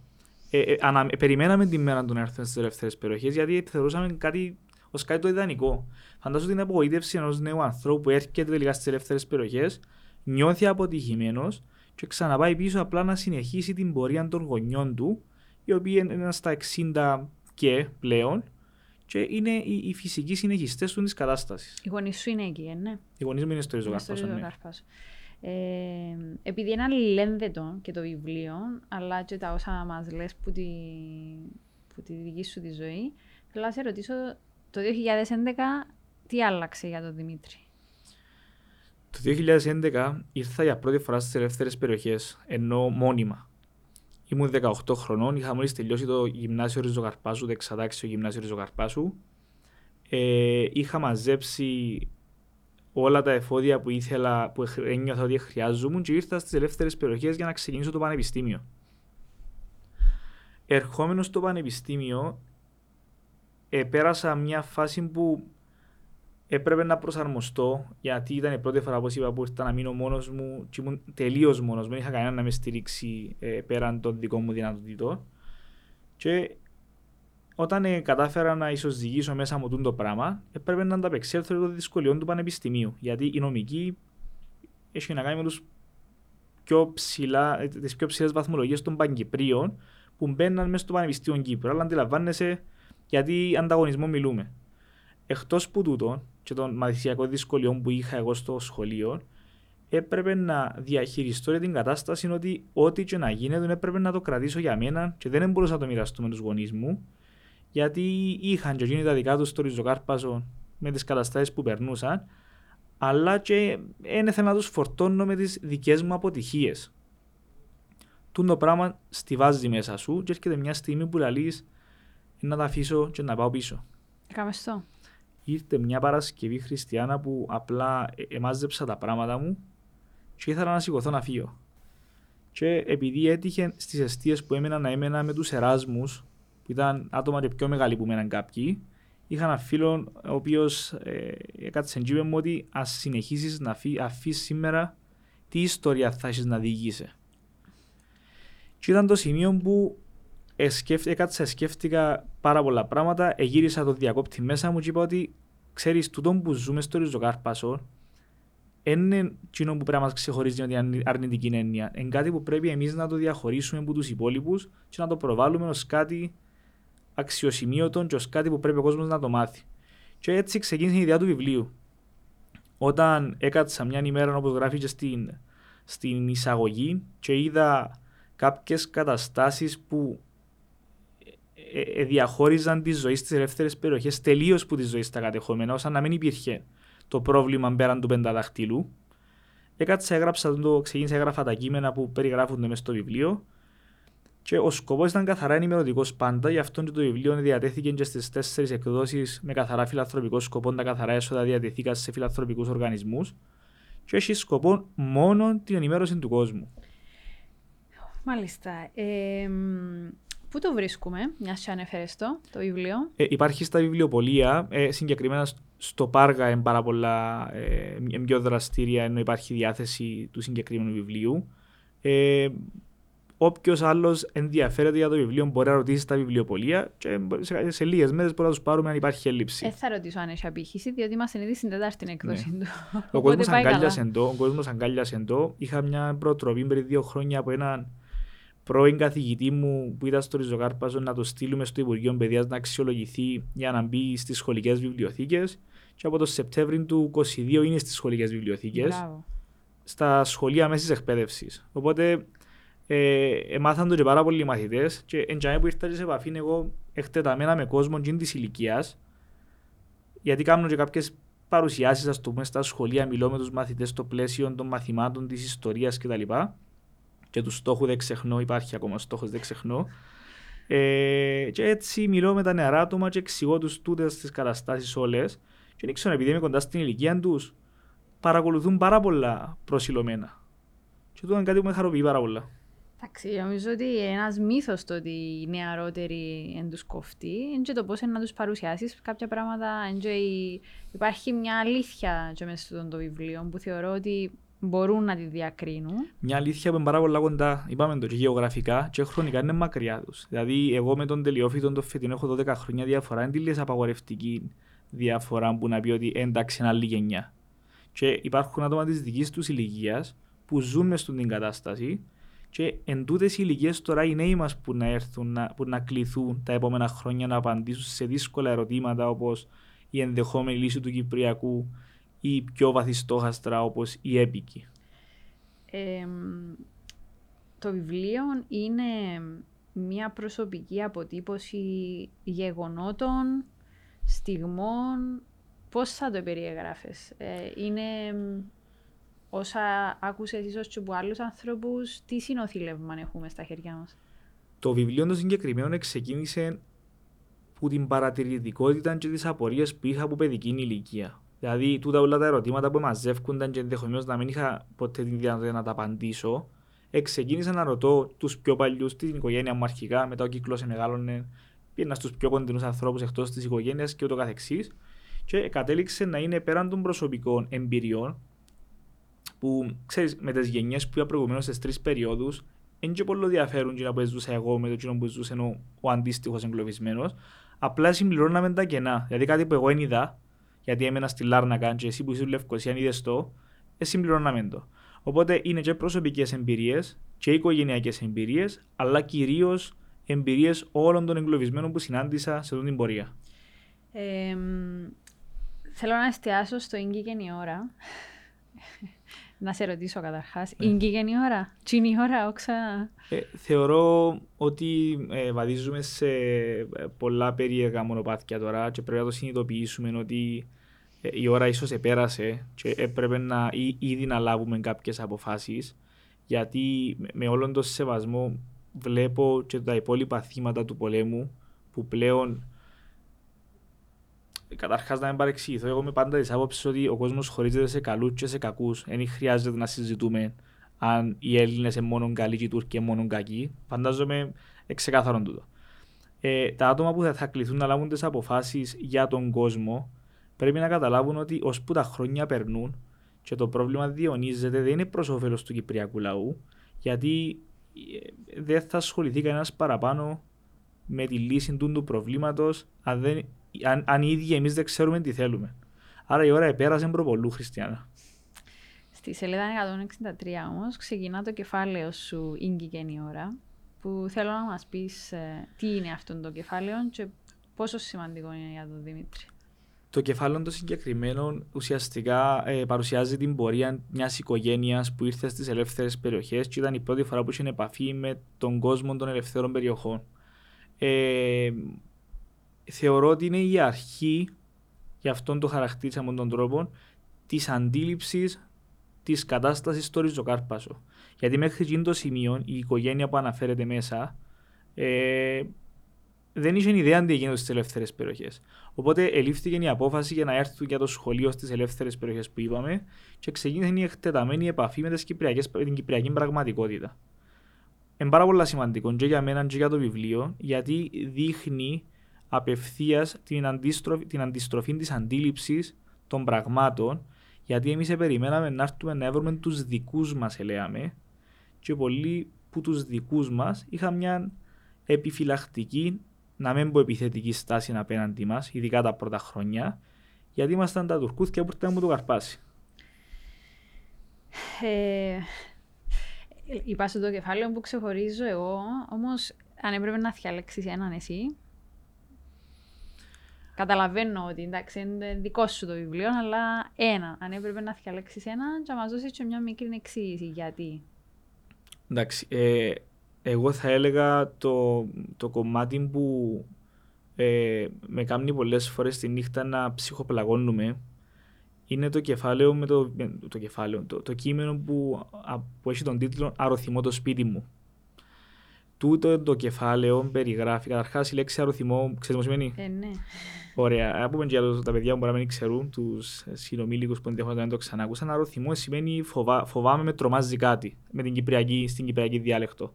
ε, ε, ανα, περιμέναμε την μέρα των έρθουν στις ελεύθερε περιοχές γιατί θεωρούσαμε κάτι ως κάτι το ιδανικό. Φαντάζομαι την απογοήτευση ενός νέου ανθρώπου που έρχεται τελικά στις ελεύθερε περιοχές, νιώθει αποτυχημένος και ξαναπάει πίσω απλά να συνεχίσει την πορεία των γονιών του, οι οποίοι είναι στα 60 και πλέον, και είναι οι, οι φυσικοί συνεχιστές του της κατάστασης. Οι γονείς σου είναι εκεί, ε, ναι. Οι γονείς μου είναι στο Ριζοκάρπασο. Ναι. Ε, επειδή είναι αλληλένδετο και το βιβλίο, αλλά και τα όσα μας λες που, τη, που τη δική σου τη ζωή, θέλω να σε ρωτήσω το 2011 τι άλλαξε για τον Δημήτρη; Το 2011 ήρθα για πρώτη φορά στις ελεύθερες περιοχές, ενώ μόνιμα. Ήμουν 18 χρονών, είχα μόλις τελειώσει το γυμνάσιο Ριζοκαρπάσου, το εξατάξιο γυμνάσιο Ριζοκαρπάσου. Ε, είχα μαζέψει όλα τα εφόδια που ήθελα, που ένιωθα ότι χρειάζομαι και ήρθα στις ελεύθερες περιοχές για να ξεκινήσω το πανεπιστήμιο. Ερχόμενος στο πανεπιστήμιο, ε, πέρασα μια φάση που έπρεπε να προσαρμοστώ γιατί ήταν η πρώτη φορά είπα, που ήρθα να μείνω μόνος μου και ήμουν τελείως μόνος μου. Δεν είχα κανένα να με στηρίξει ε, πέραν των δικών μου δυνατοτήτων. Και όταν ε, κατάφερα να ισοζυγίσω μέσα μου το πράγμα, έπρεπε να ανταπεξέλθω των δυσκολιών του πανεπιστημίου. Γιατί η νομική έχει να κάνει με τους πιο ψηλά, ε, τις πιο ψηλές βαθμολογίες των Παγκυπρίων που μπαίναν μέσα στο Πανεπιστήμιο Κύπρου. Αλλά αντιλαμβάνεσαι γιατί ανταγωνισμό μιλούμε. Εκτός που τούτο και των μαθησιακών δυσκολιών που είχα εγώ στο σχολείο, έπρεπε να διαχειριστώ την κατάσταση ότι ό,τι και να γίνεται έπρεπε να το κρατήσω για μένα και δεν μπορούσα να το μοιραστώ με τους γονείς μου, γιατί είχαν και εκείνοι τα δικά τους στο ριζοκάρπαζο με τις καταστάσεις που περνούσαν, αλλά και δεν ήθελα να τους φορτώνω με τις δικές μου αποτυχίες. Τούν το πράγμα στηβάζει μέσα σου και έρχεται μια στιγμή που λαλείς να τα αφήσω και να πάω πίσω. Κάμε στο. Ήρθε μια Παρασκευή Χριστιανά που απλά ε, εμάζεψα τα πράγματα μου και ήθελα να σηκωθώ να φύγω. Και επειδή έτυχε στις αιστείες που έμενα να έμενα με τους Εράσμους, που ήταν άτομα και πιο μεγάλοι που μέναν κάποιοι, είχα ένα φίλο ο οποίος ε, έκατσε εντύπωση μου ότι ας συνεχίσεις να αφήσει σήμερα τι ιστορία θα έχεις να διηγήσει. Και ήταν το σημείο που έκατσα, σκέφτηκα πάρα πολλά πράγματα, εγύρισα το διακόπτη μέσα μου και είπα ότι ξέρεις, τούτο που ζούμε στο ριζοκάρπασο είναι εκείνο που πρέπει να μας ξεχωρίζει την αρνητική έννοια. Είναι κάτι που πρέπει εμείς να το διαχωρίσουμε από τους υπόλοιπους και να το προβάλλουμε ως κάτι αξιοσημείωτο και ως κάτι που πρέπει ο κόσμος να το μάθει. Και έτσι ξεκίνησε η ιδέα του βιβλίου. Όταν έκατσα μια ημέρα όπως γράφει και στην, στην εισαγωγή και είδα κάποιες καταστάσεις που ε, ε, διαχώριζαν τη ζωή στις ελεύθερες περιοχές τελείως που τη ζωή στα κατεχόμενα, ώστε να μην υπήρχε το πρόβλημα πέραν του πενταδαχτύλου. Έκατσα, έγραψα το, ξεκίνησα, έγραφα τα κείμενα που περιγράφονται μέσα στο βιβλίο. Και ο σκοπός ήταν καθαρά ενημερωτικός πάντα, γι' αυτό και το βιβλίο διατέθηκε και στις τέσσερις εκδόσεις με καθαρά φιλανθρωπικό σκοπό. Τα καθαρά έσοδα διατεθήκαν σε φιλανθρωπικούς οργανισμούς. Και έχει σκοπό μόνο την ενημέρωση του κόσμου. Μάλιστα. Ε, Πού το βρίσκουμε, μιας και ανέφερε το, το βιβλίο; Ε, υπάρχει στα βιβλιοπολία, ε, συγκεκριμένα στο Πάργα είναι πάρα πολλά ε, πιο δραστήρια ενώ υπάρχει διάθεση του συγκεκριμένου βιβλίου. Ε, Όποιος άλλος ενδιαφέρεται για το βιβλίο μπορεί να ρωτήσει στα βιβλιοπολία και σε, σε λίγες μέρες μπορεί να τους πάρουμε αν υπάρχει έλλειψη. Ε, θα ρωτήσω αν έχει απήχηση, διότι είμαστε ήδη στην Τετάρτη έκδοση ναι. του. Ο κόσμος αγκάλιασε το. Είχα μια προτροπή πριν δύο χρόνια από έναν πρώην καθηγητή μου που ήταν στο Ριζοκάρπαζο να το στείλουμε στο Υπουργείο Παιδείας να αξιολογηθεί για να μπει στις σχολικές βιβλιοθήκες. Και από το Σεπτέμβριο του 2022 είναι στις σχολικές βιβλιοθήκες. Στα σχολεία μέσης εκπαίδευσης. Οπότε ε, έμαθαν το και πάρα πολλοί μαθητές. Και εντζάμε που ήρθα σε επαφή εγώ εκτεταμένα με κόσμο της ηλικίας. Γιατί κάνουν και κάποιες παρουσιάσεις, ας πούμε, στα σχολεία, μιλώ με τους μαθητές στο πλαίσιο των μαθημάτων της ιστορίας κτλ και του στόχου δεν ξεχνώ, υπάρχει ακόμα στόχος δεν ξεχνώ. Ε, και έτσι μιλώ με τα νεαρά άτομα και εξηγώ τους τούτες τις καταστάσεις όλες. Και δεν ξέρω, επειδή είμαι κοντά στην ηλικία τους, παρακολουθούν πάρα πολλά προσιλωμένα. Και αυτό είναι κάτι που με χαροποιεί πάρα πολλά. Εντάξει, νομίζω ότι ένας μύθος το ότι οι νεαρότεροι δεν τους κοφτεί είναι και το πώς να τους παρουσιάσεις κάποια πράγματα. Υπάρχει μια αλήθεια και μέσα στο το βιβλίο που θεωρώ ότι μπορούν να τη διακρίνουν. Μια αλήθεια που είναι πάρα πολλά κοντά, είπαμε το και γεωγραφικά και χρονικά είναι μακριά τους. Δηλαδή, εγώ με τον τελειόφιτο το φετινό έχω 12 χρόνια διαφορά. Είναι τη απαγορευτική διαφορά που να πει ότι εντάξει, είναι άλλη γενιά. Και υπάρχουν άτομα της δικής τους ηλικίας που ζουν μες στην κατάσταση και εν τούτες οι ηλικίες τώρα οι νέοι μας που να έρθουν, να, που να κληθούν τα επόμενα χρόνια να απαντήσουν σε δύσκολα ερωτήματα όπως η ενδεχόμενη λύση του Κυπριακού ή πιο βαθιστόχαστρα όπως η έπικη; Ε, το βιβλίο είναι μια προσωπική αποτύπωση γεγονότων, στιγμών. Πώς θα το περιεγράφεις. Ε, είναι όσα άκουσες ίσως και από άλλους ανθρώπους, τι συνοθήλευμα έχουμε στα χέρια μας; Το βιβλίο το συγκεκριμένο ξεκίνησε που την παρατηρητικότητα και τις απορίες που είχα από παιδική ηλικία. Δηλαδή, τούτα όλα τα ερωτήματα που μαζεύκονταν και ενδεχομένως να μην είχα ποτέ την δυνατότητα να τα απαντήσω, ξεκίνησα να ρωτώ τους πιο παλιούς, την οικογένεια μου αρχικά, μετά ο κύκλος μεγάλωνε, πήγαινα στους πιο κοντινούς ανθρώπους εκτός της οικογένειας και ούτω καθεξής. Και κατέληξε να είναι πέραν των προσωπικών εμπειριών, που ξέρεις, με τις γενιές που είπα προηγουμένως στις τρεις περιόδους, δεν και πολύ ενδιαφέρουν να που ζούσα εγώ με το κοινό που ζούσε ο, ο αντίστοιχος εγκλωβισμένος. Απλά συμπληρώναμε τα κενά. Δηλαδή κάτι που εγώ δεν είδα, γιατί έμενα στη Λάρνακα και εσύ που είσαι στη Λευκοσία, αν είδες το, ε, συμπληρώναμε το. Οπότε είναι και προσωπικές εμπειρίες και οικογενειακές εμπειρίες, αλλά κυρίως εμπειρίες όλων των εγκλωβισμένων που συνάντησα σε αυτή την πορεία. Ε, θέλω να εστιάσω στο γκίκεν η ώρα. Να σε ρωτήσω καταρχάς, ναι. είναι και η ώρα, τι είναι η ώρα, όξα; Ε, θεωρώ ότι ε, βαδίζουμε σε ε, πολλά περίεργα μονοπάτια τώρα και πρέπει να το συνειδητοποιήσουμε ότι ε, η ώρα ίσως επέρασε και έπρεπε να ή, ήδη να λάβουμε κάποιες αποφάσεις γιατί με όλον τον σεβασμό βλέπω και τα υπόλοιπα θύματα του πολέμου που πλέον Καταρχάς, να μην παρεξηγηθώ, εγώ είμαι πάντα της άποψης ότι ο κόσμος χωρίζεται σε καλούς και σε κακούς. Δεν χρειάζεται να συζητούμε αν οι Έλληνες είναι μόνο καλοί και οι Τούρκοι είναι μόνο κακοί. Φαντάζομαι εξεκάθαρον τούτο. Ε, τα άτομα που θα κληθούν να λάβουν τις αποφάσεις για τον κόσμο πρέπει να καταλάβουν ότι ώσπου τα χρόνια περνούν και το πρόβλημα διονύζεται δεν είναι προς όφελος του Κυπριακού λαού, γιατί ε, δεν θα ασχοληθεί κανένας παραπάνω με τη λύση του, του προβλήματος αν δεν αν, αν οι ίδιοι εμείς δεν ξέρουμε τι θέλουμε. Άρα η ώρα επέρασε προπολού, Χριστιανά. Στη σελίδα 163 όμως ξεκινά το κεφάλαιο σου Ίγκη και η ώρα που θέλω να μας πεις ε, τι είναι αυτό το κεφάλαιο και πόσο σημαντικό είναι για τον Δημήτρη. Το κεφάλαιο το συγκεκριμένο ουσιαστικά ε, παρουσιάζει την πορεία μιας οικογένειας που ήρθε στις ελεύθερες περιοχές και ήταν η πρώτη φορά που είχε επαφή με τον κόσμο των ελευθέρων περιοχών. Ε, θεωρώ ότι είναι η αρχή, για αυτόν το χαρακτήρισα με τον τρόπο, της αντίληψης της κατάστασης στο ριζοκάρπασο. Γιατί μέχρι εκείνο το σημείο η οικογένεια που αναφέρεται μέσα ε, δεν είχε ιδέα αν τι έγινε στις ελεύθερες περιοχές. Οπότε ελήφθηκε η απόφαση για να έρθουν για το σχολείο στις ελεύθερες περιοχές που είπαμε και ξεκίνησε η εκτεταμένη επαφή με, την κυπριακή πραγματικότητα. Είναι πάρα πολύ σημαντικό και για μένα και για το βιβλίο γιατί δείχνει απευθείας την, αντίστροφη, την αντιστροφή της αντίληψης των πραγμάτων, γιατί εμείς περιμέναμε να έρθουμε να έβρουμε τους δικούς μας, λέμε, και πολλοί που τους δικούς μας είχαν μια επιφυλακτική, να μην πω επιθετική στάση απέναντι μας, ειδικά τα πρώτα χρόνια, γιατί ήμασταν τα τουρκούθια που ήρθαν μου το καρπάσει. Ε, είπα στο το κεφάλαιο που ξεχωρίζω εγώ, όμως αν έπρεπε να διαλέξει έναν εσύ, Καταλαβαίνω ότι εντάξει, είναι δικό σου το βιβλίο, αλλά ένα. Αν έπρεπε να διαλέξει ένα, και να μας δώσεις και μια μικρή εξήγηση γιατί. Εντάξει. Ε, εγώ θα έλεγα το, το κομμάτι που ε, με κάνει πολλές φορές τη νύχτα να ψυχοπλαγώνουμε είναι το κεφάλαιο με το, το, κεφάλαιο, το, το κείμενο που, που έχει τον τίτλο «Αρωθυμώ το σπίτι μου». Τούτο το κεφάλαιο περιγράφει, καταρχάς η λέξη αρωθυμό, ξέρετε τι σημαίνει; Ε, ναι. Ωραία. Α πούμε και για τα παιδιά που μπορεί να μην ξέρουν, τους συνομήλικους που ενδεχομένω να το ξανάκουσαν. Αρωθυμό σημαίνει φοβά, φοβάμαι με τρομάζει κάτι, με την Κυπριακή, στην Κυπριακή διάλεκτο.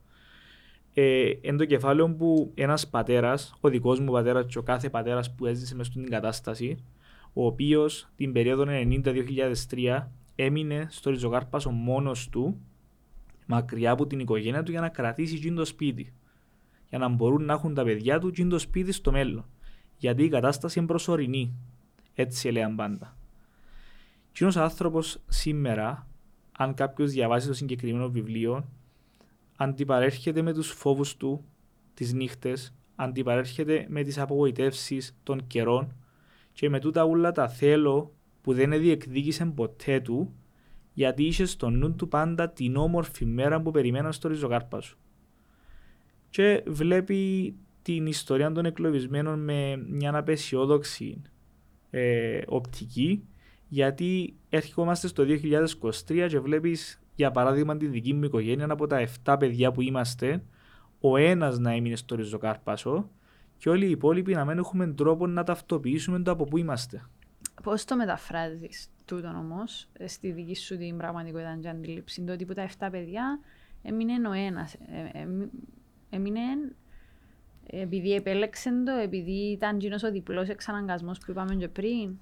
Ε, εν το κεφάλαιο που ένας πατέρας, ο δικός μου πατέρας και ο κάθε πατέρας που έζησε μες στην κατάσταση, ο οποίος την περίοδο 90-2003 έμεινε στο ριζογάρπασο μόνος του, μακριά από την οικογένεια του για να κρατήσει το σπίτι. Για να μπορούν να έχουν τα παιδιά του το σπίτι στο μέλλον. Γιατί η κατάσταση είναι προσωρινή. Έτσι έλεγαν πάντα. Και ο άνθρωπος σήμερα, αν κάποιος διαβάσει το συγκεκριμένο βιβλίο, αντιπαρέρχεται με τους φόβους του, τις νύχτες, αντιπαρέρχεται με τις απογοητεύσεις των καιρών και με τούτα όλα τα θέλω που δεν διεκδίκησε ποτέ του γιατί είσαι στο νου του πάντα την όμορφη μέρα που περιμέναν στο ριζοκάρπα σου. Και βλέπει την ιστορία των εκλογισμένων με μια απεσιόδοξη ε, οπτική γιατί έρχομαστε στο 2023 και βλέπεις για παράδειγμα τη δική μου οικογένεια από τα 7 παιδιά που είμαστε ο ένας να έμεινε στο ριζοκάρπασο και όλοι οι υπόλοιποι να μην έχουμε τρόπο να ταυτοποιήσουμε το από πού είμαστε. Πώς το μεταφράζεις τούτο όμως στη δική σου την πραγματικότητα και αντίληψη, το ότι που τα 7 παιδιά έμεινε ο ένας. Ε, ε, έμεινε επειδή επέλεξε το, επειδή ήταν γίνος ο διπλός εξαναγκασμός που είπαμε και πριν.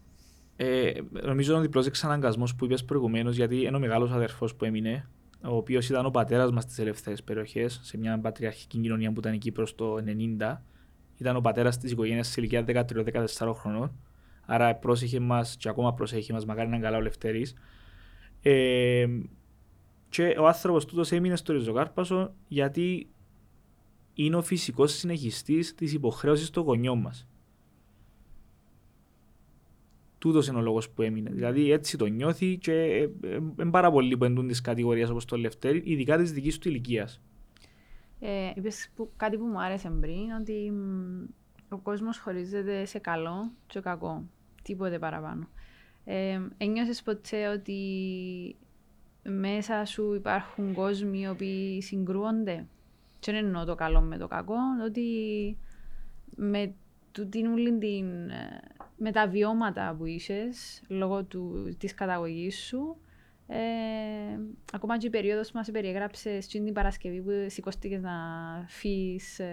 Ε, νομίζω ο διπλός εξαναγκασμός που είπες προηγουμένως, γιατί είναι ο μεγάλος αδερφός που έμεινε, ο οποίος ήταν ο πατέρας μας στις ελευθερές περιοχές, σε μια πατριαρχική κοινωνία που ήταν εκεί προ το 90 ήταν ο πατέρας της οικογένειας σε ηλικίας 13-14 χρονών. Άρα πρόσεχε μας και ακόμα πρόσεχε μας, μακάρι να είναι καλά ο Λευτέρη. Ε, και ο άνθρωπος τούτος έμεινε στο ριζοκάρπασο γιατί είναι ο φυσικός συνεχιστής της υποχρέωσης των γονιών μας. Τούτος είναι ο λόγος που έμεινε. Δηλαδή έτσι το νιώθει και είναι ε, πάρα πολλοί που εντούν τη κατηγορία όπως το Λευτέρη, ειδικά της δικής του ηλικίας. Ε, είπες που, κάτι που μου άρεσε πριν, ότι ο κόσμος χωρίζεται σε καλό και κακό. Τίποτε παραπάνω. Ε, ένιωσες ποτέ ότι μέσα σου υπάρχουν κόσμοι οι οποίοι συγκρούονται; Και δεν εννοώ το καλό με το κακό, ότι με, του, την, την, με τα βιώματα που είσαι λόγω του, της καταγωγής σου, ε, ακόμα και η περίοδος που μας περιέγραψες στην την Παρασκευή που σηκώστηκες να φύγει, ε,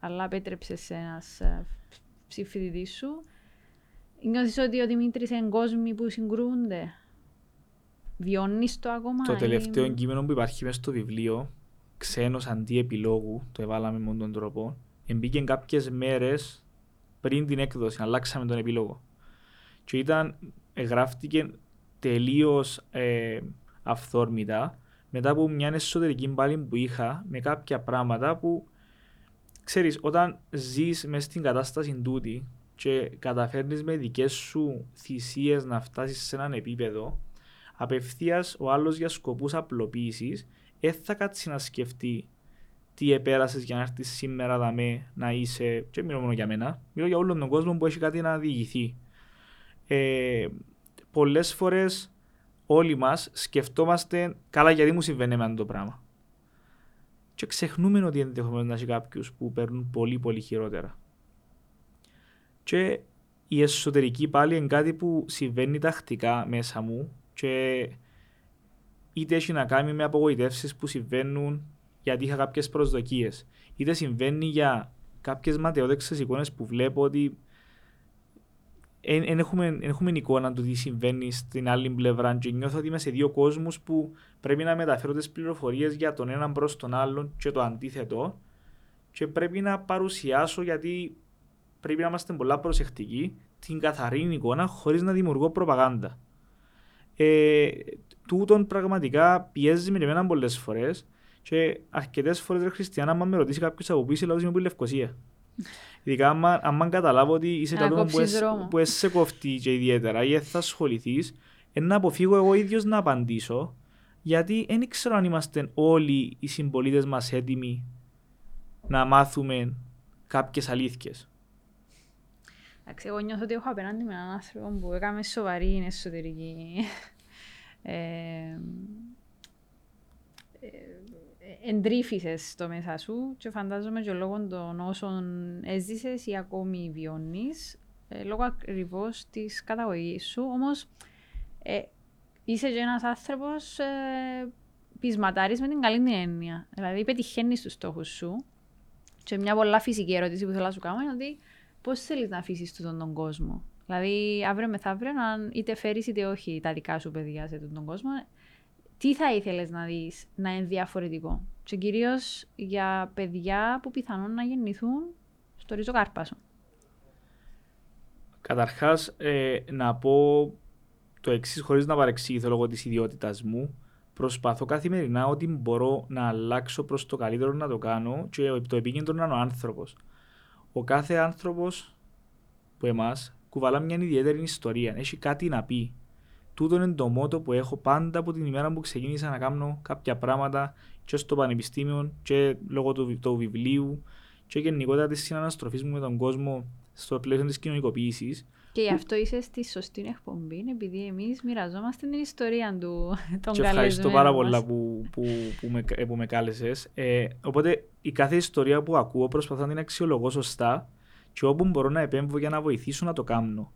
αλλά απέτρεψες σε ένας ε, ψηφιδητής σου. Νιώθεις ότι ο Δημήτρης είναι κόσμοι που συγκρούνται. Βιώνεις το ακόμα. Το τελευταίο ή... κείμενο που υπάρχει μέσα στο βιβλίο, ξένος αντί επιλόγου, το έβαλαμε με τον τρόπο, εμπήκε κάποιες μέρες πριν την έκδοση, αλλάξαμε τον επίλογο. Και ήταν, γράφτηκε τελείως ε, αυθόρμητα μετά από μια εσωτερική πάλι που είχα με κάποια πράγματα που ξέρεις όταν ζεις μέσα στην κατάσταση τούτη και καταφέρνεις με δικές σου θυσίες να φτάσεις σε έναν επίπεδο απευθείας ο άλλος για σκοπούς απλοποίησης δεν θα κάτσει να σκεφτεί τι επέρασες για να έρθει σήμερα δαμέ να είσαι. Και μιλώ μόνο για μένα. Μιλώ για όλον τον κόσμο που έχει κάτι να διηγηθεί. Ε, πολλές φορές όλοι μας σκεφτόμαστε καλά γιατί μου συμβαίνει με αυτό το πράγμα. Και ξεχνούμε ότι ενδεχομένως να έχει κάποιους που παίρνουν πολύ πολύ χειρότερα. Και η εσωτερική πάλι είναι κάτι που συμβαίνει τακτικά μέσα μου και είτε έχει να κάνει με απογοητεύσεις που συμβαίνουν γιατί είχα κάποιες προσδοκίες, είτε συμβαίνει για κάποιες ματαιόδεξες εικόνες που βλέπω ότι δεν έχουμε, έχουμε εικόνα του τι συμβαίνει στην άλλη πλευρά και νιώθω ότι είμαι σε δύο κόσμους που πρέπει να μεταφέρω τις πληροφορίες για τον έναν προς τον άλλον και το αντίθετο και πρέπει να παρουσιάσω γιατί πρέπει να είμαστε πολλά προσεκτικοί την καθαρή εικόνα χωρίς να δημιουργώ προπαγάνδα. Ε, τούτον πραγματικά πιέζει με εμένα πολλές φορές και αρκετές φορές, Χριστιανά, αν με ρωτήσει κάποιος από πού είσαι, λέω ότι είμαι Λευκοσία. Ειδικά αν καταλάβω ότι είσαι κάτι που, που σε κοφτεί και ιδιαίτερα ή θα ασχοληθείς, να αποφύγω εγώ ίδιος να απαντήσω, γιατί δεν ξέρω αν είμαστε όλοι οι συμπολίτες μας έτοιμοι να μάθουμε κάποιες αλήθειες. Εντάξει, εγώ νιώθω ότι έχω απέναντι με έναν άνθρωπο που έκαμε σοβαρή εσωτερική ε, ε, εντρίφησες το μέσα σου και φαντάζομαι και λόγω των όσων έζησες ή ακόμη βιώνεις ε, λόγω ακριβώς της καταγωγής σου. Όμως ε, είσαι και ένας άνθρωπος ε, πεισματάρης με την καλή την έννοια. Δηλαδή, πετυχαίνεις τους στόχους σου. Και μια πολλά φυσική ερώτηση που θέλω να σου κάνω είναι ότι πώς θέλεις να αφήσεις τον, τον κόσμο. Δηλαδή, αύριο μεθαύριο, αν είτε φέρεις είτε όχι τα δικά σου παιδιά σε τον κόσμο, τι θα ήθελες να δεις να είναι διαφορετικό; Και κυρίως για παιδιά που πιθανόν να γεννηθούν στο ριζοκάρπασο. Καταρχάς, ε, να πω το εξής, χωρίς να παρεξηγηθώ λόγω της ιδιότητας μου. Προσπαθώ καθημερινά ότι μπορώ να αλλάξω προς το καλύτερο να το κάνω και το επίκεντρο να είναι ο άνθρωπος. Ο κάθε άνθρωπος που εμάς κουβαλά μια ιδιαίτερη ιστορία, έχει κάτι να πει. Τούτο είναι το μότο που έχω πάντα από την ημέρα που ξεκίνησα να κάνω κάποια πράγματα και στο πανεπιστήμιο και λόγω του, του βιβλίου και γενικότερα της συναναστροφής μου με τον κόσμο στο πλαίσιο της κοινωνικοποίησης. Και γι' αυτό είσαι στη σωστή εκπομπή, επειδή εμείς μοιραζόμαστε την ιστορία του τον Και ευχαριστώ πάρα πολλά που, που, που, με, που με κάλεσες. Ε, οπότε η κάθε ιστορία που ακούω προσπαθώ να την αξιολογώ σωστά και όπου μπορώ να επέμβω για να βοηθήσω να το κάνω.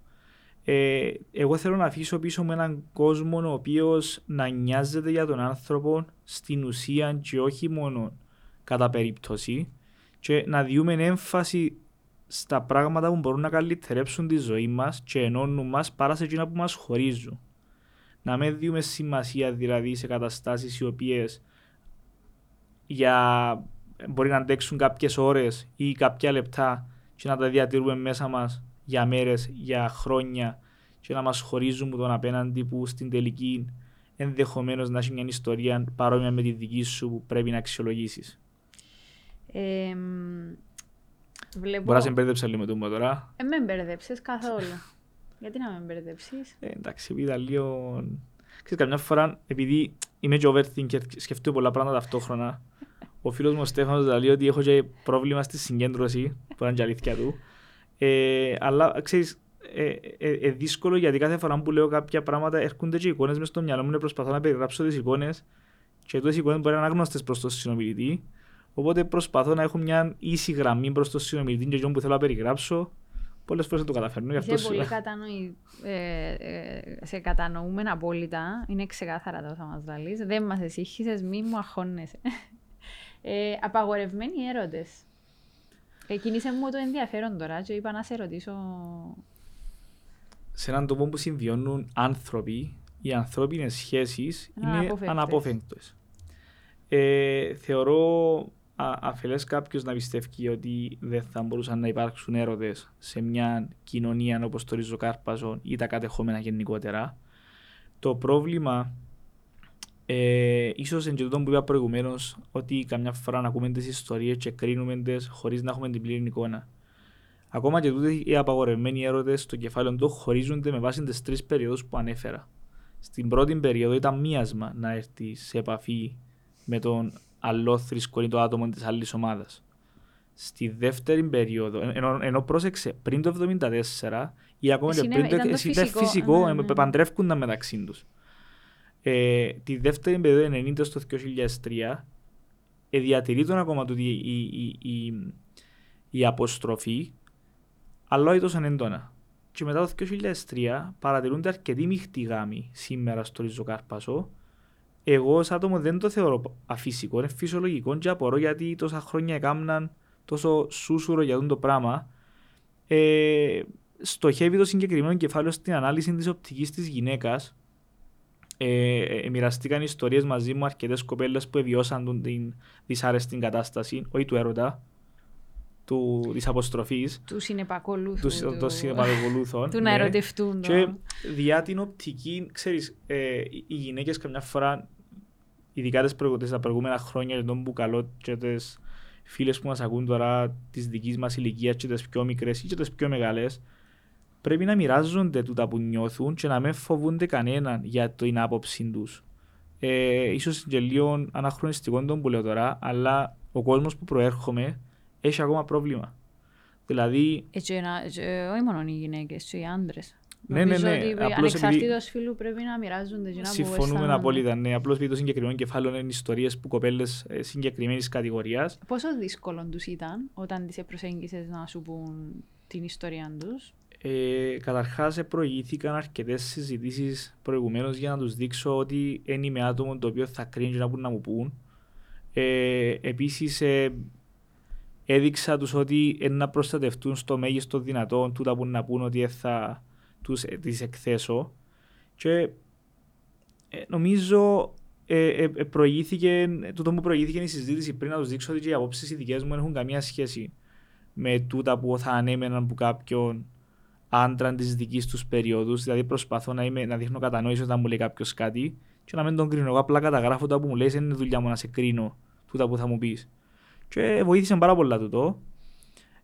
Ε, εγώ θέλω να αφήσω πίσω με έναν κόσμο ο οποίος να νοιάζεται για τον άνθρωπο στην ουσία και όχι μόνο κατά περίπτωση και να διούμε έμφαση στα πράγματα που μπορούν να καλυτερέψουν τη ζωή μας και ενώνουν μας παρά σε εκείνα που μας χωρίζουν. Να μην δούμε σημασία δηλαδή σε καταστάσεις οι οποίες για... μπορεί να αντέξουν κάποιες ώρες ή κάποια λεπτά και να τα διατηρούμε μέσα μας για μέρες, για χρόνια και να μας χωρίζουν τον απέναντι που στην τελική ενδεχομένως να έχει μια ιστορία παρόμοια με τη δική σου που πρέπει να αξιολογήσεις. Ε, Βλέπω... Μπορεί να σε μπέρδεψα λίγο με το μου τώρα. Ε, με μπέρδεψες καθόλου. Γιατί να με μπέρδεψεις. Ε, εντάξει, επειδή ήταν λίγο... Ξέρεις, καμιά φορά, επειδή είμαι και overthinker, σκεφτούμε πολλά πράγματα ταυτόχρονα. Ο φίλος μου ο Στέφανος λέει ότι έχω και πρόβλημα στη συγκέντρωση, που είναι και αλήθεια του. Ε, αλλά, ξέρεις, ε, ε, ε, δύσκολο γιατί κάθε φορά που λέω κάποια πράγματα έρχονται και εικόνες μες στο μυαλό μου και προσπαθώ να περιγράψω τις εικόνες και οι εικόνες μπορεί να είναι άγνωστες προς τον συνομιλητή Οπότε προσπαθώ να έχω μια ίση γραμμή προς το συνομιλητή και αυτό που θέλω να περιγράψω. Πολλές φορές το καταφέρνω. Είσαι αυτό πολύ κατανοη... ε, ε, σε κατανοούμε απόλυτα. Είναι ξεκάθαρα τα όσα μας βάλεις. Δεν μας εσύχησες, μη μου αγχώνεσαι. Ε, απαγορευμένοι έρωτες. Εκκίνησε μου το ενδιαφέρον τώρα και είπα να σε ρωτήσω. Σε έναν τόπο που συμβιώνουν άνθρωποι, οι ανθρώπινες σχέσεις είναι αναπόφευκτε. Ε, θεωρώ αφελές κάποιος να πιστεύει ότι δεν θα μπορούσαν να υπάρξουν έρωτες σε μια κοινωνία όπως το Ριζοκάρπαζο ή τα κατεχόμενα γενικότερα. Το πρόβλημα, ε, ίσως εν που είπα προηγουμένως, ότι καμιά φορά να ακούμε τις ιστορίες και κρίνουμε τι χωρίς να έχουμε την πλήρη εικόνα. Ακόμα και τούτε οι απαγορευμένοι έρωτες στο κεφάλαιο του χωρίζονται με βάση τις τρεις περιόδους που ανέφερα. Στην πρώτη περίοδο ήταν μίασμα να έρθει σε επαφή με τον θρησκό ή το άτομο της άλλης ομάδας. Στη δεύτερη περίοδο, ενώ, ενώ πρόσεξε πριν το 1974 ή ακόμα και πριν το ήταν φυσικό, φυσικό ναι, ναι, ναι. παντρεύκονταν μεταξύ τους. Ε, τη δεύτερη περίοδο 90 στο 2003 ε, διατηρεί τον ακόμα του η, η, η, η, αποστροφή, αλλά όχι τόσο έντονα. Και μετά το 2003 παρατηρούνται αρκετοί μειχτοί γάμοι σήμερα στο Ριζοκάρπασο εγώ ως άτομο δεν το θεωρώ αφύσικο, είναι φυσιολογικό και απορώ γιατί τόσα χρόνια έκαναν τόσο σούσουρο για το πράγμα. Ε, στοχεύει το συγκεκριμένο κεφάλαιο στην ανάλυση της οπτικής της γυναίκας. Ε, ε, μοιραστήκαν ιστορίες μαζί μου αρκετές κοπέλες που εβιώσαν την δυσάρεστη κατάσταση, όχι του έρωτα, του, της αποστροφής. Του συνεπακολούθου. Του, του, συνεπακολούθων. του να ναι. ερωτευτούν. Και διά την οπτική, ξέρεις, ε, οι γυναίκες καμιά φορά ειδικά τις προηγούμενα, τα προηγούμενα χρόνια για τον Μπουκαλό και τις φίλες που μας ακούν τώρα της δικής μας ηλικίας και τις πιο μικρές ή και τις πιο μεγάλες πρέπει να μοιράζονται τούτα που νιώθουν και να μην φοβούνται κανέναν για την άποψή τους. Ε, ίσως και λίγο αναχρονιστικό τον που λέω τώρα, αλλά ο κόσμος που προέρχομαι έχει ακόμα πρόβλημα. Δηλαδή, Ε, και να- και όχι μόνο οι γυναίκες, και οι άντρες. Ναι, ναι, Νομίζω ναι. ότι Απλώς ανεξαρτήτως φίλου πρέπει να μοιράζονται εκείνα που συμφωνούμε αισθάνονται. απόλυτα. Ναι, απλώς επειδή το συγκεκριμένο κεφάλαιο είναι ιστορίες που κοπέλες συγκεκριμένης κατηγορίας. Πόσο δύσκολο τους ήταν όταν τις προσέγγισες να σου πούν την ιστορία τους; Ε, Καταρχάς, προηγήθηκαν αρκετές συζητήσεις προηγουμένως για να τους δείξω ότι δεν είμαι άτομο το οποίο θα κρίνει και να πούν να μου πούν. Ε, Επίσης, ε, έδειξα τους ότι ε, να προστατευτούν στο μέγιστο δυνατόν τούτα που να πούν ότι ε, θα τους, ε, τις εκθέσω. Και ε, νομίζω ε, ε, ε, προηγήθηκε, τούτο που προηγήθηκε η συζήτηση πριν να τους δείξω ότι και οι απόψεις οι δικές μου δεν έχουν καμία σχέση με τούτα που θα ανέμεναν από κάποιον άντρα της δικής τους περίοδου. Δηλαδή, προσπαθώ να, είμαι, να δείχνω κατανόηση όταν μου λέει κάποιος κάτι και να μην τον κρίνω. Εγώ απλά καταγράφω τα που μου λέει, δεν είναι δουλειά μου να σε κρίνω τούτα που θα μου πεις. Και βοήθησε πάρα πολλά τούτο.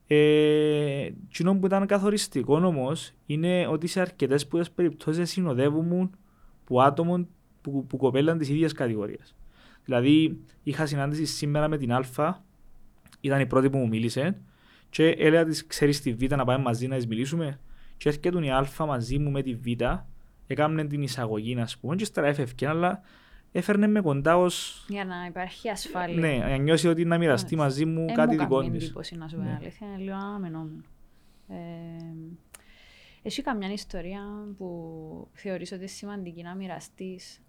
Ε, κοινό που ήταν καθοριστικό όμως είναι ότι σε αρκετές πολλέ περιπτώσεις συνοδεύουν που άτομο που, που κοπέλαν της ίδιας κατηγορίας. Δηλαδή, είχα συνάντηση σήμερα με την Α, ήταν η πρώτη που μου μίλησε, και έλεγα της: Ξέρεις τη Β να πάμε μαζί να της μιλήσουμε. Και έρχεται η Α μαζί μου με τη Β, έκαμε την εισαγωγή, α πούμε, και ύστερα έφευκε, αλλά έφερνε με κοντά ω. Για να υπάρχει ασφάλεια. Ναι, να νιώσει ότι να μοιραστεί Έτσι. μαζί μου Δεν κάτι μου δικό κάνει της. εντύπωση να σου πω Ναι. την αλήθεια, είναι λίγο αναμενόμενο. Ε, έχει καμιά ιστορία που θεωρείς ότι είναι σημαντική να μοιραστείς;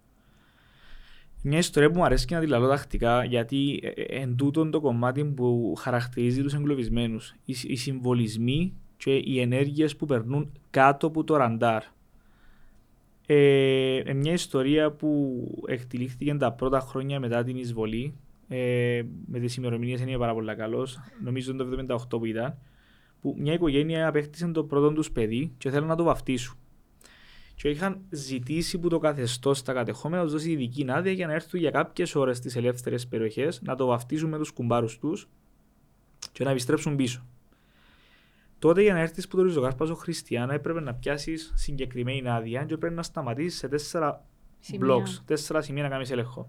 Μια ιστορία που μου αρέσει και να τη λαλώ τακτικά, γιατί ε, ε, εν τούτον το κομμάτι που χαρακτηρίζει τους εγκλωβισμένους. Οι, συ- οι συμβολισμοί και οι ενέργειες που περνούν κάτω από το ραντάρ. Ε, ε, μια ιστορία που εκτελήχθηκε τα πρώτα χρόνια μετά την εισβολή. Ε, με τις ημερομηνίες είναι πάρα πολύ καλός. Νομίζω είναι το 78 που ήταν. Που μια οικογένεια απέκτησε το πρώτο τους παιδί και θέλουν να το βαφτίσουν. Και είχαν ζητήσει που το καθεστώς στα κατεχόμενα να τους δώσει ειδική άδεια για να έρθουν για κάποιες ώρες στις ελεύθερες περιοχές να το βαφτίσουν με τους κουμπάρους τους και να επιστρέψουν πίσω. Τότε για να έρθεις που το ριζογάρπαζο Χριστιανά έπρεπε να πιάσεις συγκεκριμένη άδεια και πρέπει να σταματήσεις σε τέσσερα Σημεία. blocks, τέσσερα σημεία να κάνεις έλεγχο.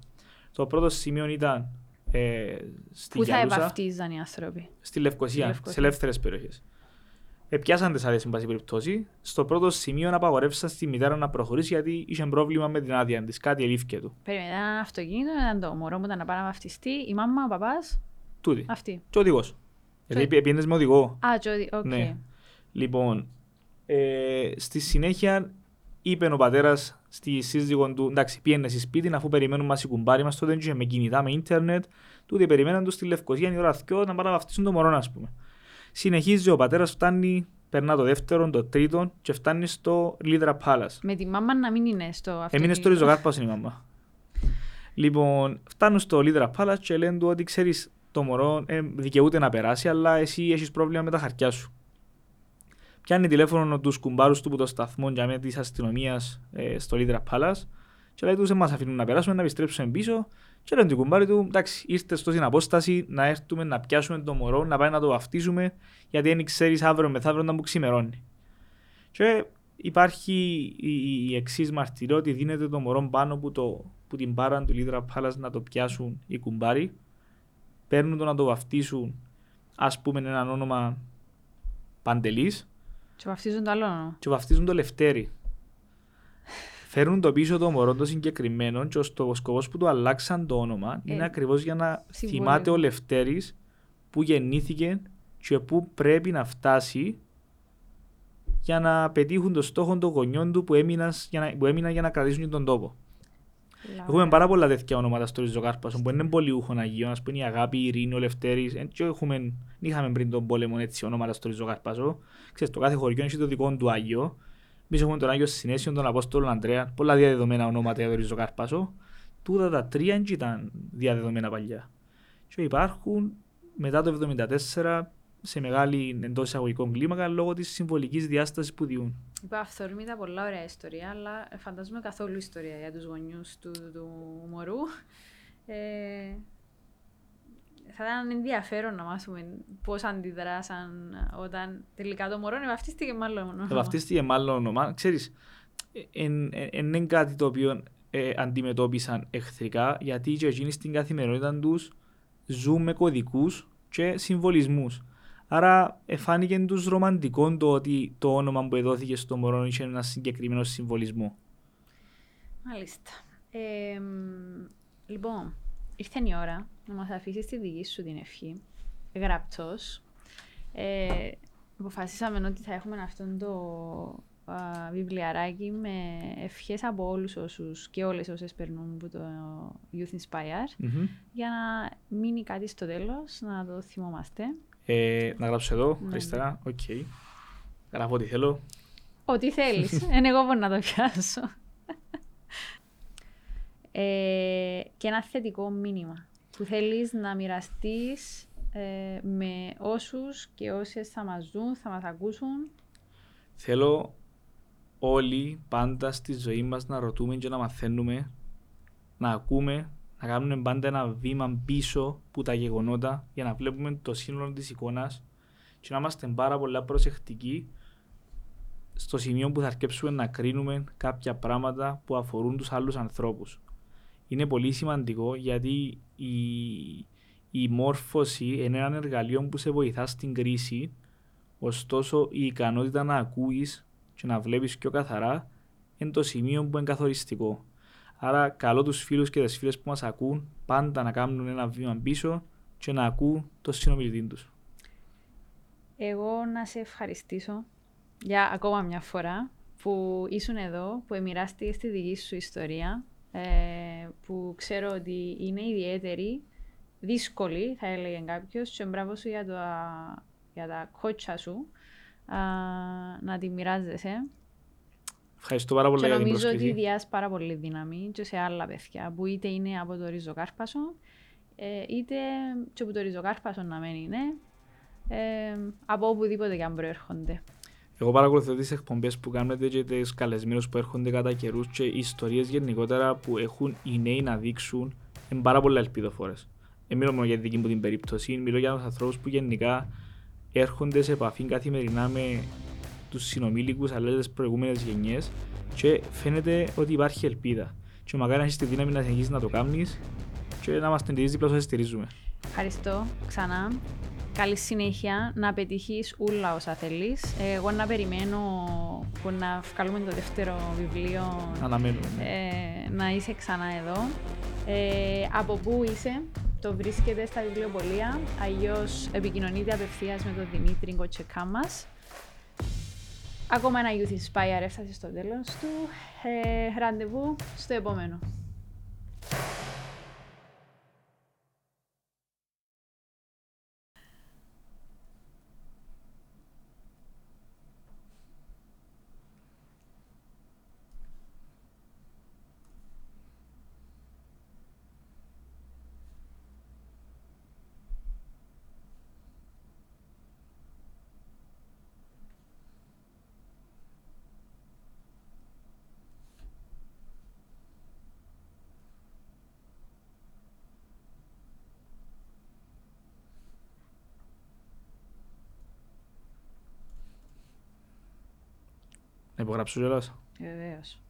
Το πρώτο σημείο ήταν ε, στη Πού θα Γιαλούσα, επαυτίζαν οι άνθρωποι; στη Λευκοσία, Λευκοσία. σε ελεύθερες περιοχές. Επιάσαν τις άδειες, εν πάση περιπτώσει. Στο πρώτο σημείο να απαγορεύσαν στη μητέρα να προχωρήσει γιατί είχε πρόβλημα με την άδεια της. Κάτι ελήφθηκε του. Περίμενε, ήταν ένα αυτοκίνητο, ήταν το μωρό μου ήταν να πάει να βαφτιστεί, η μάμα, ο παπάς, Τούτη. αυτή. Και ο οδηγός. Γιατί πήγαινε με οδηγό. Α, τζόδι, οκ. Ναι. Λοιπόν, ε, στη συνέχεια είπε ο πατέρας στη σύζυγο του: Εντάξει, πήγαινε στη σπίτι αφού περιμένουν μας οι κουμπάροι μας. Τότε δεν είχε με κινητά, με ίντερνετ. Τούτοι περιμέναν τους στη Λευκοσία η ώρα 2 να πάνε να βαφτίσουν το μωρό, ας πούμε. Συνεχίζει ο πατέρας, φτάνει, περνά το δεύτερο, το τρίτο και φτάνει στο Λίδρα Palace. Με τη μάμα να μην είναι στο αυτοκίνητο. Έμεινε στο ριζογάρπασο η μαμά. Λοιπόν, φτάνουν στο Λίδρα Palace και λένε του ότι ξέρεις το μωρό ε, δικαιούται να περάσει, αλλά εσύ έχεις πρόβλημα με τα χαρτιά σου. Πιάνει τηλέφωνο του κουμπάρους του που το σταθμό για με της αστυνομίας ε, στο Λίδρα Palace και λέει τους: Δεν μας αφήνουν να περάσουμε, να επιστρέψουμε πίσω. Και λένε του κουμπάρι του: Εντάξει, ήρθε στο στην απόσταση να έρθουμε να πιάσουμε το μωρό, να πάμε να το βαφτίσουμε, γιατί δεν ξέρεις αύριο μεθαύριο να μου ξημερώνει. Και υπάρχει η, η, η εξής μαρτυρία ότι δίνεται το μωρό πάνω που, το, που την πάραν του Λίδρα Πάλας να το πιάσουν οι κουμπάροι. Παίρνουν το να το βαφτίσουν, ας πούμε, ένα όνομα Παντελής Και βαφτίζουν το άλλο όνομα. και βαφτίζουν το Λευτέρι. Φέρνουν το πίσω το μωρό το συγκεκριμένο και ο στο- ο σκοπός που του αλλάξαν το όνομα Ε, είναι ακριβώς για να συμβολεύει. θυμάται ο Λευτέρης που γεννήθηκε και που πρέπει να φτάσει για να πετύχουν το στόχο των γονιών του που έμειναν για να, που έμειναν για να κρατήσουν τον τόπο. Έχουμε πάρα πολλά τέτοια ονόματα στο Ριζοκάρπασο που είναι πολύ ούχων Αγίων, ας πούμε η Αγάπη, η Ειρήνη, ο Λευτέρης. Ε, και έχουμε, είχαμε πριν τον πόλεμο έτσι ονόματα στο Ριζοκάρπασο. Ξέρεις, το κάθε χωριό έχει το δικό του Άγιο. Εμείς έχουμε τον Άγιο Συνέσιον, τον Απόστολο Ανδρέα, πολλά διαδεδομένα ονόματα για το Ριζοκάρπασο. Τούτα τα τρία δεν ήταν διαδεδομένα παλιά. Και υπάρχουν μετά το 1974 σε μεγάλη εντός εισαγωγικών κλίμακα λόγω της συμβολικής διάστασης που διούν. Είπα αυθόρμητα πολλά ωραία ιστορία, αλλά φαντάζομαι καθόλου ιστορία για τους γονιούς του, του μωρού. Ε, θα ήταν ενδιαφέρον να μάθουμε πώς αντιδράσαν όταν τελικά το μωρό βαφτίστηκε μάλλον. όνομα. Βαφτίστηκε μάλλον όνομα. Ξέρεις, δεν είναι κάτι το οποίο ε, αντιμετώπισαν εχθρικά, γιατί και εκείνοι στην καθημερινότητα τους ζουν με κωδικούς και συμβολισμούς. Άρα εφάνηκε τους ρομαντικό το ότι το όνομα που εδόθηκε στο μωρό είχε ένα συγκεκριμένο συμβολισμό. Μάλιστα. Ε, λοιπόν, ήρθε η ώρα να μας αφήσεις τη δική σου την ευχή, γραπτώς. Ε, αποφασίσαμε ότι θα έχουμε αυτόν το α, βιβλιαράκι με ευχές από όλους όσους και όλες όσες περνούν από το Youth Inspire Μμμ. για να μείνει κάτι στο τέλος, να το θυμόμαστε. Ε, να γράψω εδώ, Ναι, αριστερά. Οκ. Γράφω ό,τι θέλω. Ό,τι θέλεις. Εν εγώ μπορώ να το πιάσω. ε, και ένα θετικό μήνυμα που θέλεις να μοιραστείς ε, με όσους και όσες θα μας δουν, θα μας ακούσουν. Θέλω όλοι πάντα στη ζωή μας να ρωτούμε και να μαθαίνουμε, να ακούμε, να κάνουμε πάντα ένα βήμα πίσω που τα γεγονότα για να βλέπουμε το σύνολο της εικόνας και να είμαστε πάρα πολλά προσεκτικοί στο σημείο που θα αρκέψουμε να κρίνουμε κάποια πράγματα που αφορούν τους άλλους ανθρώπους. Είναι πολύ σημαντικό γιατί η, η μόρφωση είναι ένα εργαλείο που σε βοηθά στην κρίση Ωστόσο, η ικανότητα να ακούεις και να βλέπεις πιο καθαρά είναι το σημείο που είναι καθοριστικό. Άρα, καλώ τους φίλους και τις φίλες που μας ακούν πάντα να κάνουν ένα βήμα πίσω και να ακούν το συνομιλητή τους. Εγώ να σε ευχαριστήσω για ακόμα μια φορά που ήσουν εδώ, που μοιράστηκες τη δική σου ιστορία, ε, που ξέρω ότι είναι ιδιαίτερη, δύσκολη θα έλεγε κάποιος, και μπράβο σου για, το, για τα κότσα σου, α, να τη μοιράζεσαι. Ευχαριστώ πάρα πολύ Και για την νομίζω ότι πρόσκληση. διάς πάρα πολύ δύναμη και σε άλλα παιδιά που είτε είναι από το ριζοκάρπασο, ε, είτε και από το ριζοκάρπασο να μένει είναι, ε, από οπουδήποτε και αν προέρχονται. Εγώ παρακολουθώ τις εκπομπές που κάνετε και τις καλεσμένους που έρχονται κατά καιρούς και ιστορίες γενικότερα που έχουν οι νέοι να δείξουν είναι πάρα πολλά ελπιδοφόρες. Δεν μιλώ μόνο για τη δική μου την περίπτωση, μιλώ για τους ανθρώπους που γενικά έρχονται σε επαφή καθημερινά με τους συνομήλικους αλλά και τις προηγούμενες γενιές και φαίνεται ότι υπάρχει ελπίδα. Και μακάρι να έχεις τη δύναμη να συνεχίσεις να το κάνεις και να μας στηρίζεις δίπλα όσο σε στηρίζουμε. Ευχαριστώ ξανά. Καλή συνέχεια να πετύχεις όλα όσα θέλεις. Εγώ να περιμένω που να βγάλουμε το δεύτερο βιβλίο Αναμένουμε. ναι. ε, να είσαι ξανά εδώ. Ε, από πού είσαι, το βρίσκεται στα βιβλιοπολία, αλλιώς επικοινωνείτε απευθείας με τον Δημήτρη Κοτσεκά μας. Ακόμα ένα Youth Inspire έφτασε στο τέλος του. Ε, ραντεβού στο επόμενο. Υπογράψω κιόλας; Βεβαίως.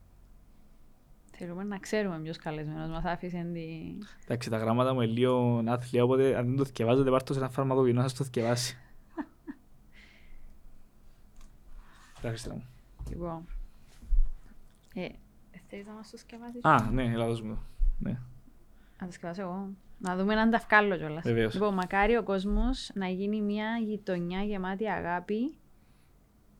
Θέλουμε να ξέρουμε ποιος καλεσμένος μας άφησε τη... Εντάξει, τα γράμματα μου είναι λίγο άθλια, οπότε αν δεν το θυκευάζετε, πάρτε το σε ένα φαρμακοποιό να σας το θυκευάσει. Εντάξει, μου. Λοιπόν. Ε, θέλεις να μας το σκευάσεις; Α, ναι, έλα δώσ' μου το. Ναι. Να το σκευάσω εγώ. Να δούμε αν τα βγάλω κιόλας. Βεβαίως. Λοιπόν, μακάρι ο κόσμος να γίνει μια γειτονιά γεμάτη αγάπη,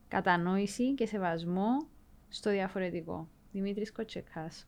κατανόηση και σεβασμό στο διαφορετικό. Δημήτρης Κοτσεκάς.